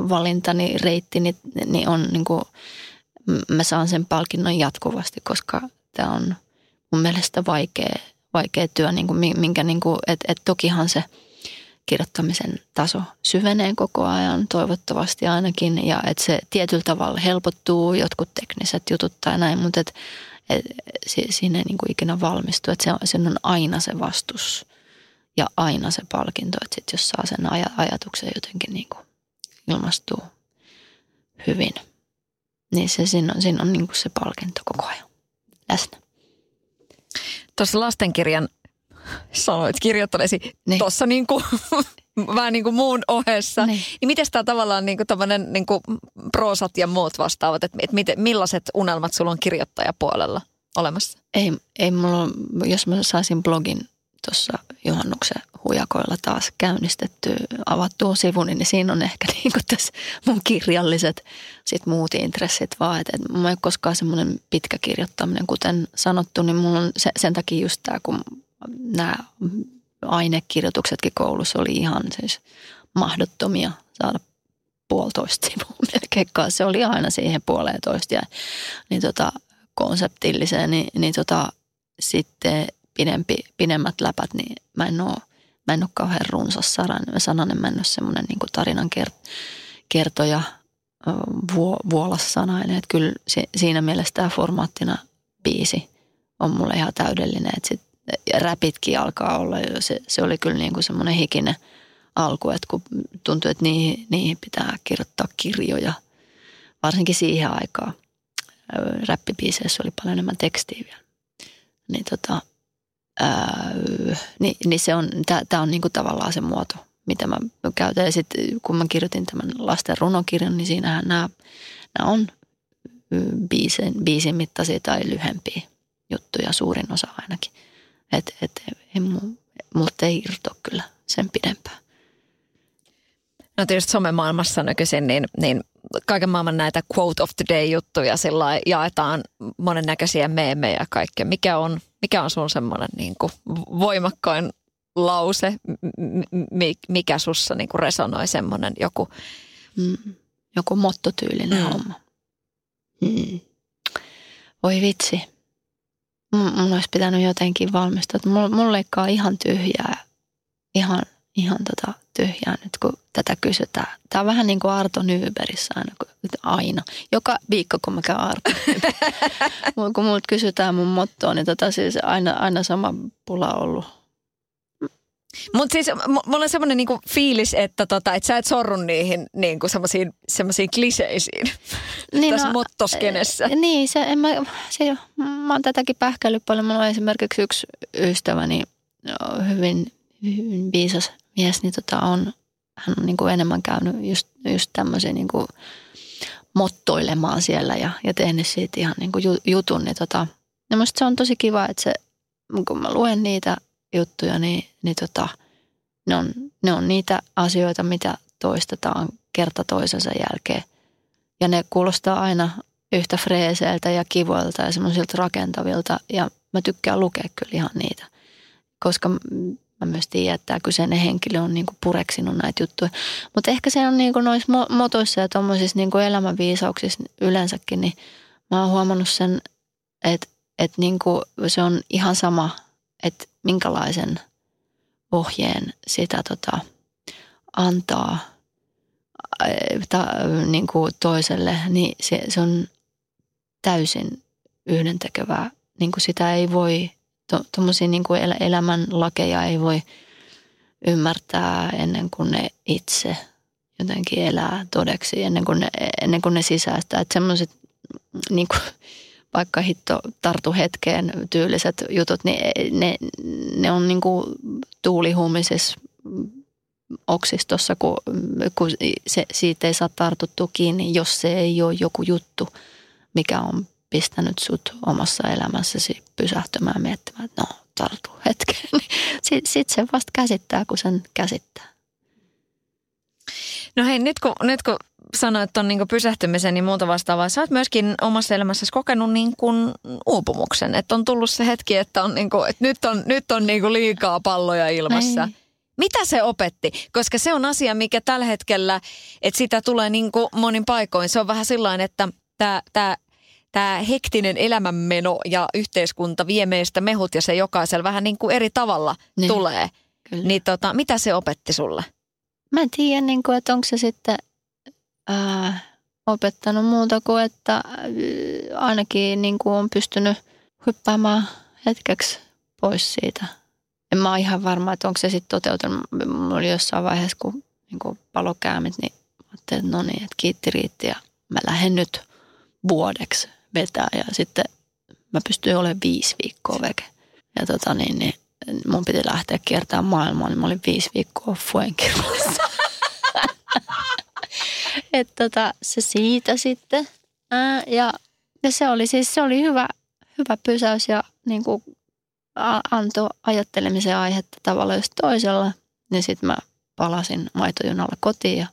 valintani, reittini niin on niin kuin, mä saan sen palkinnon jatkuvasti, koska tämä on mun mielestä vaikea, vaikea työ, niin kuin, minkä niin kuin, et, et tokihan se kirjoittamisen taso syvenee koko ajan, toivottavasti ainakin, ja että se tietyllä tavalla helpottuu, jotkut tekniset jutut tai näin, mutta et, et, siinä ei niin kuin ikinä valmistu, että se sen on aina se vastus ja aina se palkinto, että sit jos saa sen aj- ajatuksen jotenkin niin kuin ilmastuu hyvin, niin se, siinä on, siinä on niin kuin se palkinto koko ajan läsnä. Tuossa lastenkirjan sanoit kirjoittanesi Niin. tuossa niin kuin, vähän niin kuin muun ohessa. Niin. Niin miten tämä tavallaan niin kuin niin kuin proosat ja muut vastaavat, että et miten, millaiset unelmat sulla on kirjoittajapuolella olemassa? Ei, ei mulla, jos mä saisin blogin tuossa juhannuksen hujakoilla taas käynnistetty, avattua sivuni, niin siinä on ehkä niin kuin tässä mun kirjalliset sit muut intressit vaan. Et mulla ei ole koskaan semmoinen pitkä kirjoittaminen, kuten sanottu, niin mulla on se, sen takia just tämä, kun nämä ainekirjoituksetkin koulussa oli ihan siis mahdottomia saada puolitoista sivua melkein. Se oli aina siihen puoleen toista ja niin tota, konseptilliseen, niin, niin tota, sitten pidempi, pidemmät läpät, niin mä en ole, mä en ole kauhean runsas sananen, sananen mä en ole semmoinen niin tarinan kert, kertoja vuo, vuolassanainen. Että kyllä si, siinä mielessä tämä formaattina biisi on mulle ihan täydellinen. Että sit, ja räpitkin alkaa olla jo, se, se oli kyllä niin kuin semmoinen hikinen alku, että kun tuntui, että niihin, niihin pitää kirjoittaa kirjoja, varsinkin siihen aikaan. Räppibiiseissä oli paljon enemmän tekstiä vielä. Niin tota, ää, niin, niin se on, tämä on niinku tavallaan se muoto, mitä mä käytän. Ja sitten kun mä kirjoitin tämän lasten runokirjan, niin siinähän nämä, nämä on biisin, biisin mittaisia tai lyhempiä juttuja, suurin osa ainakin. Että et, ei ei irto kyllä sen pidempään. No tietysti somemaailmassa nykyisin, niin, niin kaiken maailman näitä quote of the day juttuja sillä jaetaan monennäköisiä meemejä ja kaikkea. Mikä on, mikä on sun semmoinen niin kuin voimakkain lause, m- m- mikä sussa niin kuin resonoi semmoinen joku? Mm. Joku mottotyylinen Mm. mm. homma. Mm. Voi vitsi. M- mun olisi pitänyt jotenkin valmistua. Mulla, mulla leikkaa ihan tyhjää. Ihan, ihan tota tyhjää nyt, kun tätä kysytään. Tämä on vähän niin kuin Arto Nyberissä aina, kun, aina. Joka viikko, kun mä käyn Arto kun multa kysytään mun mottoa, niin tota siis aina, aina sama pula ollut. Mutta siis mulla on semmoinen niinku fiilis, että tota, et sä et sorru niihin niinku semmoisiin, semmoisiin kliseisiin Niin tässä mottoskenessä. Niin, se, en mä, se, mä oon tätäkin pähkäillyt paljon. Mulla on esimerkiksi yksi ystäväni, hyvin, hyvin viisas mies, niin tota on, hän on niin kuin enemmän käynyt just, just tämmöisiä niin kuin mottoilemaan siellä ja, ja tehnyt siitä ihan niin kuin ju- jutun. Niin tota, ja musta se on tosi kiva, että se, kun mä luen niitä juttuja, niin, niin tota, ne, on, ne on niitä asioita, mitä toistetaan kerta toisensa jälkeen. Ja ne kuulostaa aina yhtä freeseiltä ja kivoilta ja semmoisilta rakentavilta. Ja mä tykkään lukea kyllä ihan niitä. Koska mä myös tiedän, että tämä kyseinen henkilö on niinku pureksinut näitä juttuja. Mutta ehkä se on niinku noissa mo- motoissa ja tuommoisissa niinku elämänviisauksissa yleensäkin, niin mä oon huomannut sen, että et niinku se on ihan sama, että minkälaisen ohjeen sitä tota, antaa – ta, niin kuin toiselle, niin se, se on täysin yhdentekevää. Niin kuin sitä ei voi, tuommoisia niin kuin el, elämän lakeja ei voi ymmärtää ennen kuin ne itse jotenkin elää todeksi, ennen kuin ne, ennen kuin ne sisäistää. Että semmoiset niin kuin, vaikka hitto tartu hetkeen tyyliset jutut, niin ne, ne on niin kuin tuulihuumisessa oksistossa, kun, kun se, siitä ei saa tartuttua kiinni, jos se ei ole joku juttu, mikä on pistänyt sut omassa elämässäsi pysähtymään miettimään, että no tartu hetkeen. Sitten sit se vasta käsittää, kun sen käsittää. No hei, nyt kun, nyt kun sanoit tuon niin pysähtymisen niin muuta vastaavaa, sä oot myöskin omassa elämässäsi kokenut niin kuin uupumuksen. Että on tullut se hetki, että, on niin kuin, että nyt on, nyt on niin kuin liikaa palloja ilmassa. Ei. Mitä se opetti? Koska se on asia, mikä tällä hetkellä, että sitä tulee niin kuin monin paikoin. Se on vähän sillain, että tämä, tämä, hektinen elämänmeno ja yhteiskunta vie meistä mehut ja se jokaisella vähän niin kuin eri tavalla Niin. tulee. Kyllä. Niin tota, mitä se opetti sulle? Mä en tiedä, niin kuin, että onko se sitten ää, opettanut muuta kuin, että ää, ainakin niin kuin on pystynyt hyppäämään hetkeksi pois siitä. En mä ole ihan varma, että onko se sitten toteutunut. Mulla oli jossain vaiheessa, kun niin kuin palokäämit, niin ajattelin, että no niin, että kiitti riitti ja mä lähden nyt vuodeksi vetää ja sitten mä pystyin olemaan viisi viikkoa veke. Ja tota niin, niin mun piti lähteä kiertämään maailmaa, niin mä olin viisi viikkoa Fuenkirolassa. että tota, se siitä sitten. Ää, ja, ja se oli siis, se oli hyvä, hyvä pysäys ja niin kuin antoi ajattelemisen aihetta tavalla jos toisella. Niin sitten mä palasin maitojunalla kotiin ja,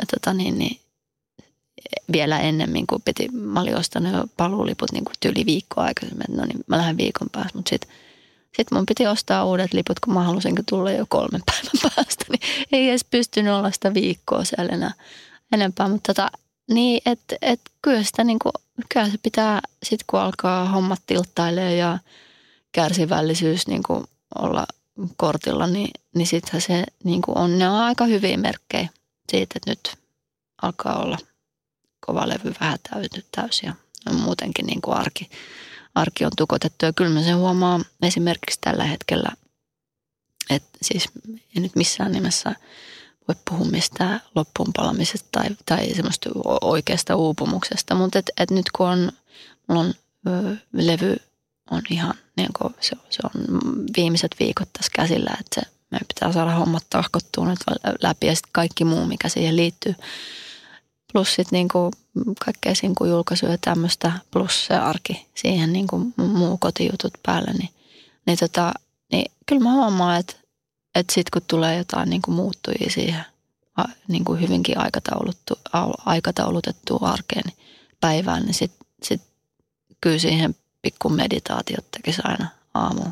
ja tota niin, niin vielä ennemmin, kun piti, mä olin ostanut jo paluuliput niin kuin yli viikkoa aikaisemmin, että no niin, mä lähden viikon päästä, mutta sitten sit mun piti ostaa uudet liput, kun mä halusin tulla jo kolmen päivän päästä, niin ei edes pystynyt olla sitä viikkoa siellä enää enempää, mutta tota, niin, että et kyllä sitä niin kuin, kyllä se pitää sitten kun alkaa hommat tilttailee ja kärsivällisyys niin kuin olla kortilla, niin, niin sittenhän se niin kuin on, ne on aika hyviä merkkejä siitä, että nyt alkaa olla kova levy vähän täysin ja muutenkin niin kuin arki, arki on tukotettu. Ja kyllä mä sen huomaan esimerkiksi tällä hetkellä, että siis ei nyt missään nimessä voi puhua mistään loppuun tai, tai semmoista oikeasta uupumuksesta, mutta et, et nyt kun on, mulla on ö, levy on ihan niin kuin se, se on viimeiset viikot tässä käsillä, että se, meidän pitää saada hommat tahkottua nyt läpi ja sitten kaikki muu, mikä siihen liittyy. Plus sitten niin kuin kaikkea julkaisuja ja tämmöistä, plus se arki siihen niin kuin muu kotijutut päälle, niin, niin, tota, niin kyllä mä huomaan, että, että sitten kun tulee jotain niin kuin muuttujia siihen niin kuin hyvinkin aikatauluttu, aikataulutettua arkeen päivään, niin sitten sit kyllä siihen pikku meditaatiot tekisi aina aamu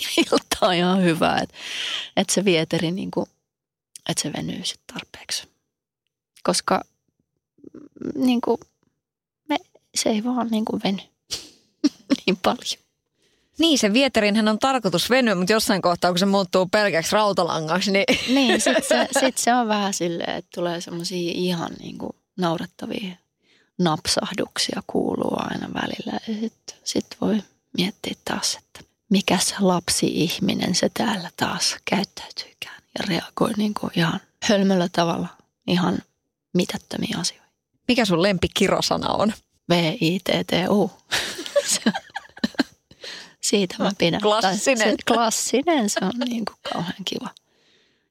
ja iltaa ihan hyvää, että, että se vieteri niin kuin, että se venyy sitten tarpeeksi. Koska niin kuin, me, se ei vaan niin kuin veny niin paljon. Niin, se vieterinhän on tarkoitus venyä, mutta jossain kohtaa, kun se muuttuu pelkäksi rautalangaksi, niin... Niin, sitten se, sit se on vähän silleen, että tulee semmoisia ihan niin kuin naurettavia napsahduksia kuuluu aina välillä. Ja sitten sit voi miettiä taas, että mikäs lapsi-ihminen se täällä taas käyttäytyykään ja reagoi niin kuin ihan hölmöllä tavalla ihan mitättömiä asioita. Mikä sun lempikirosana on? V-I-T-T-U. Siitä mä pidän. Klassinen. Se, klassinen, se on niin kuin kauhean kiva.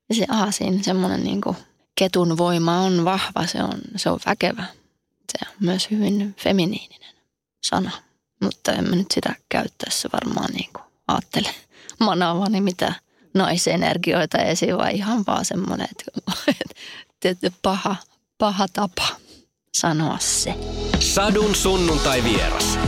Ja se aasin semmoinen niin kuin ketun voima on vahva, se on, se on väkevä. Se on myös hyvin feminiininen sana, mutta en mä nyt sitä käyttäessä varmaan niin kuin ajattele manavani mitä naisenergioita esiin, vai ihan vaan semmoinen, että, että paha, paha tapa sanoa se. Sadun sunnuntai vieras.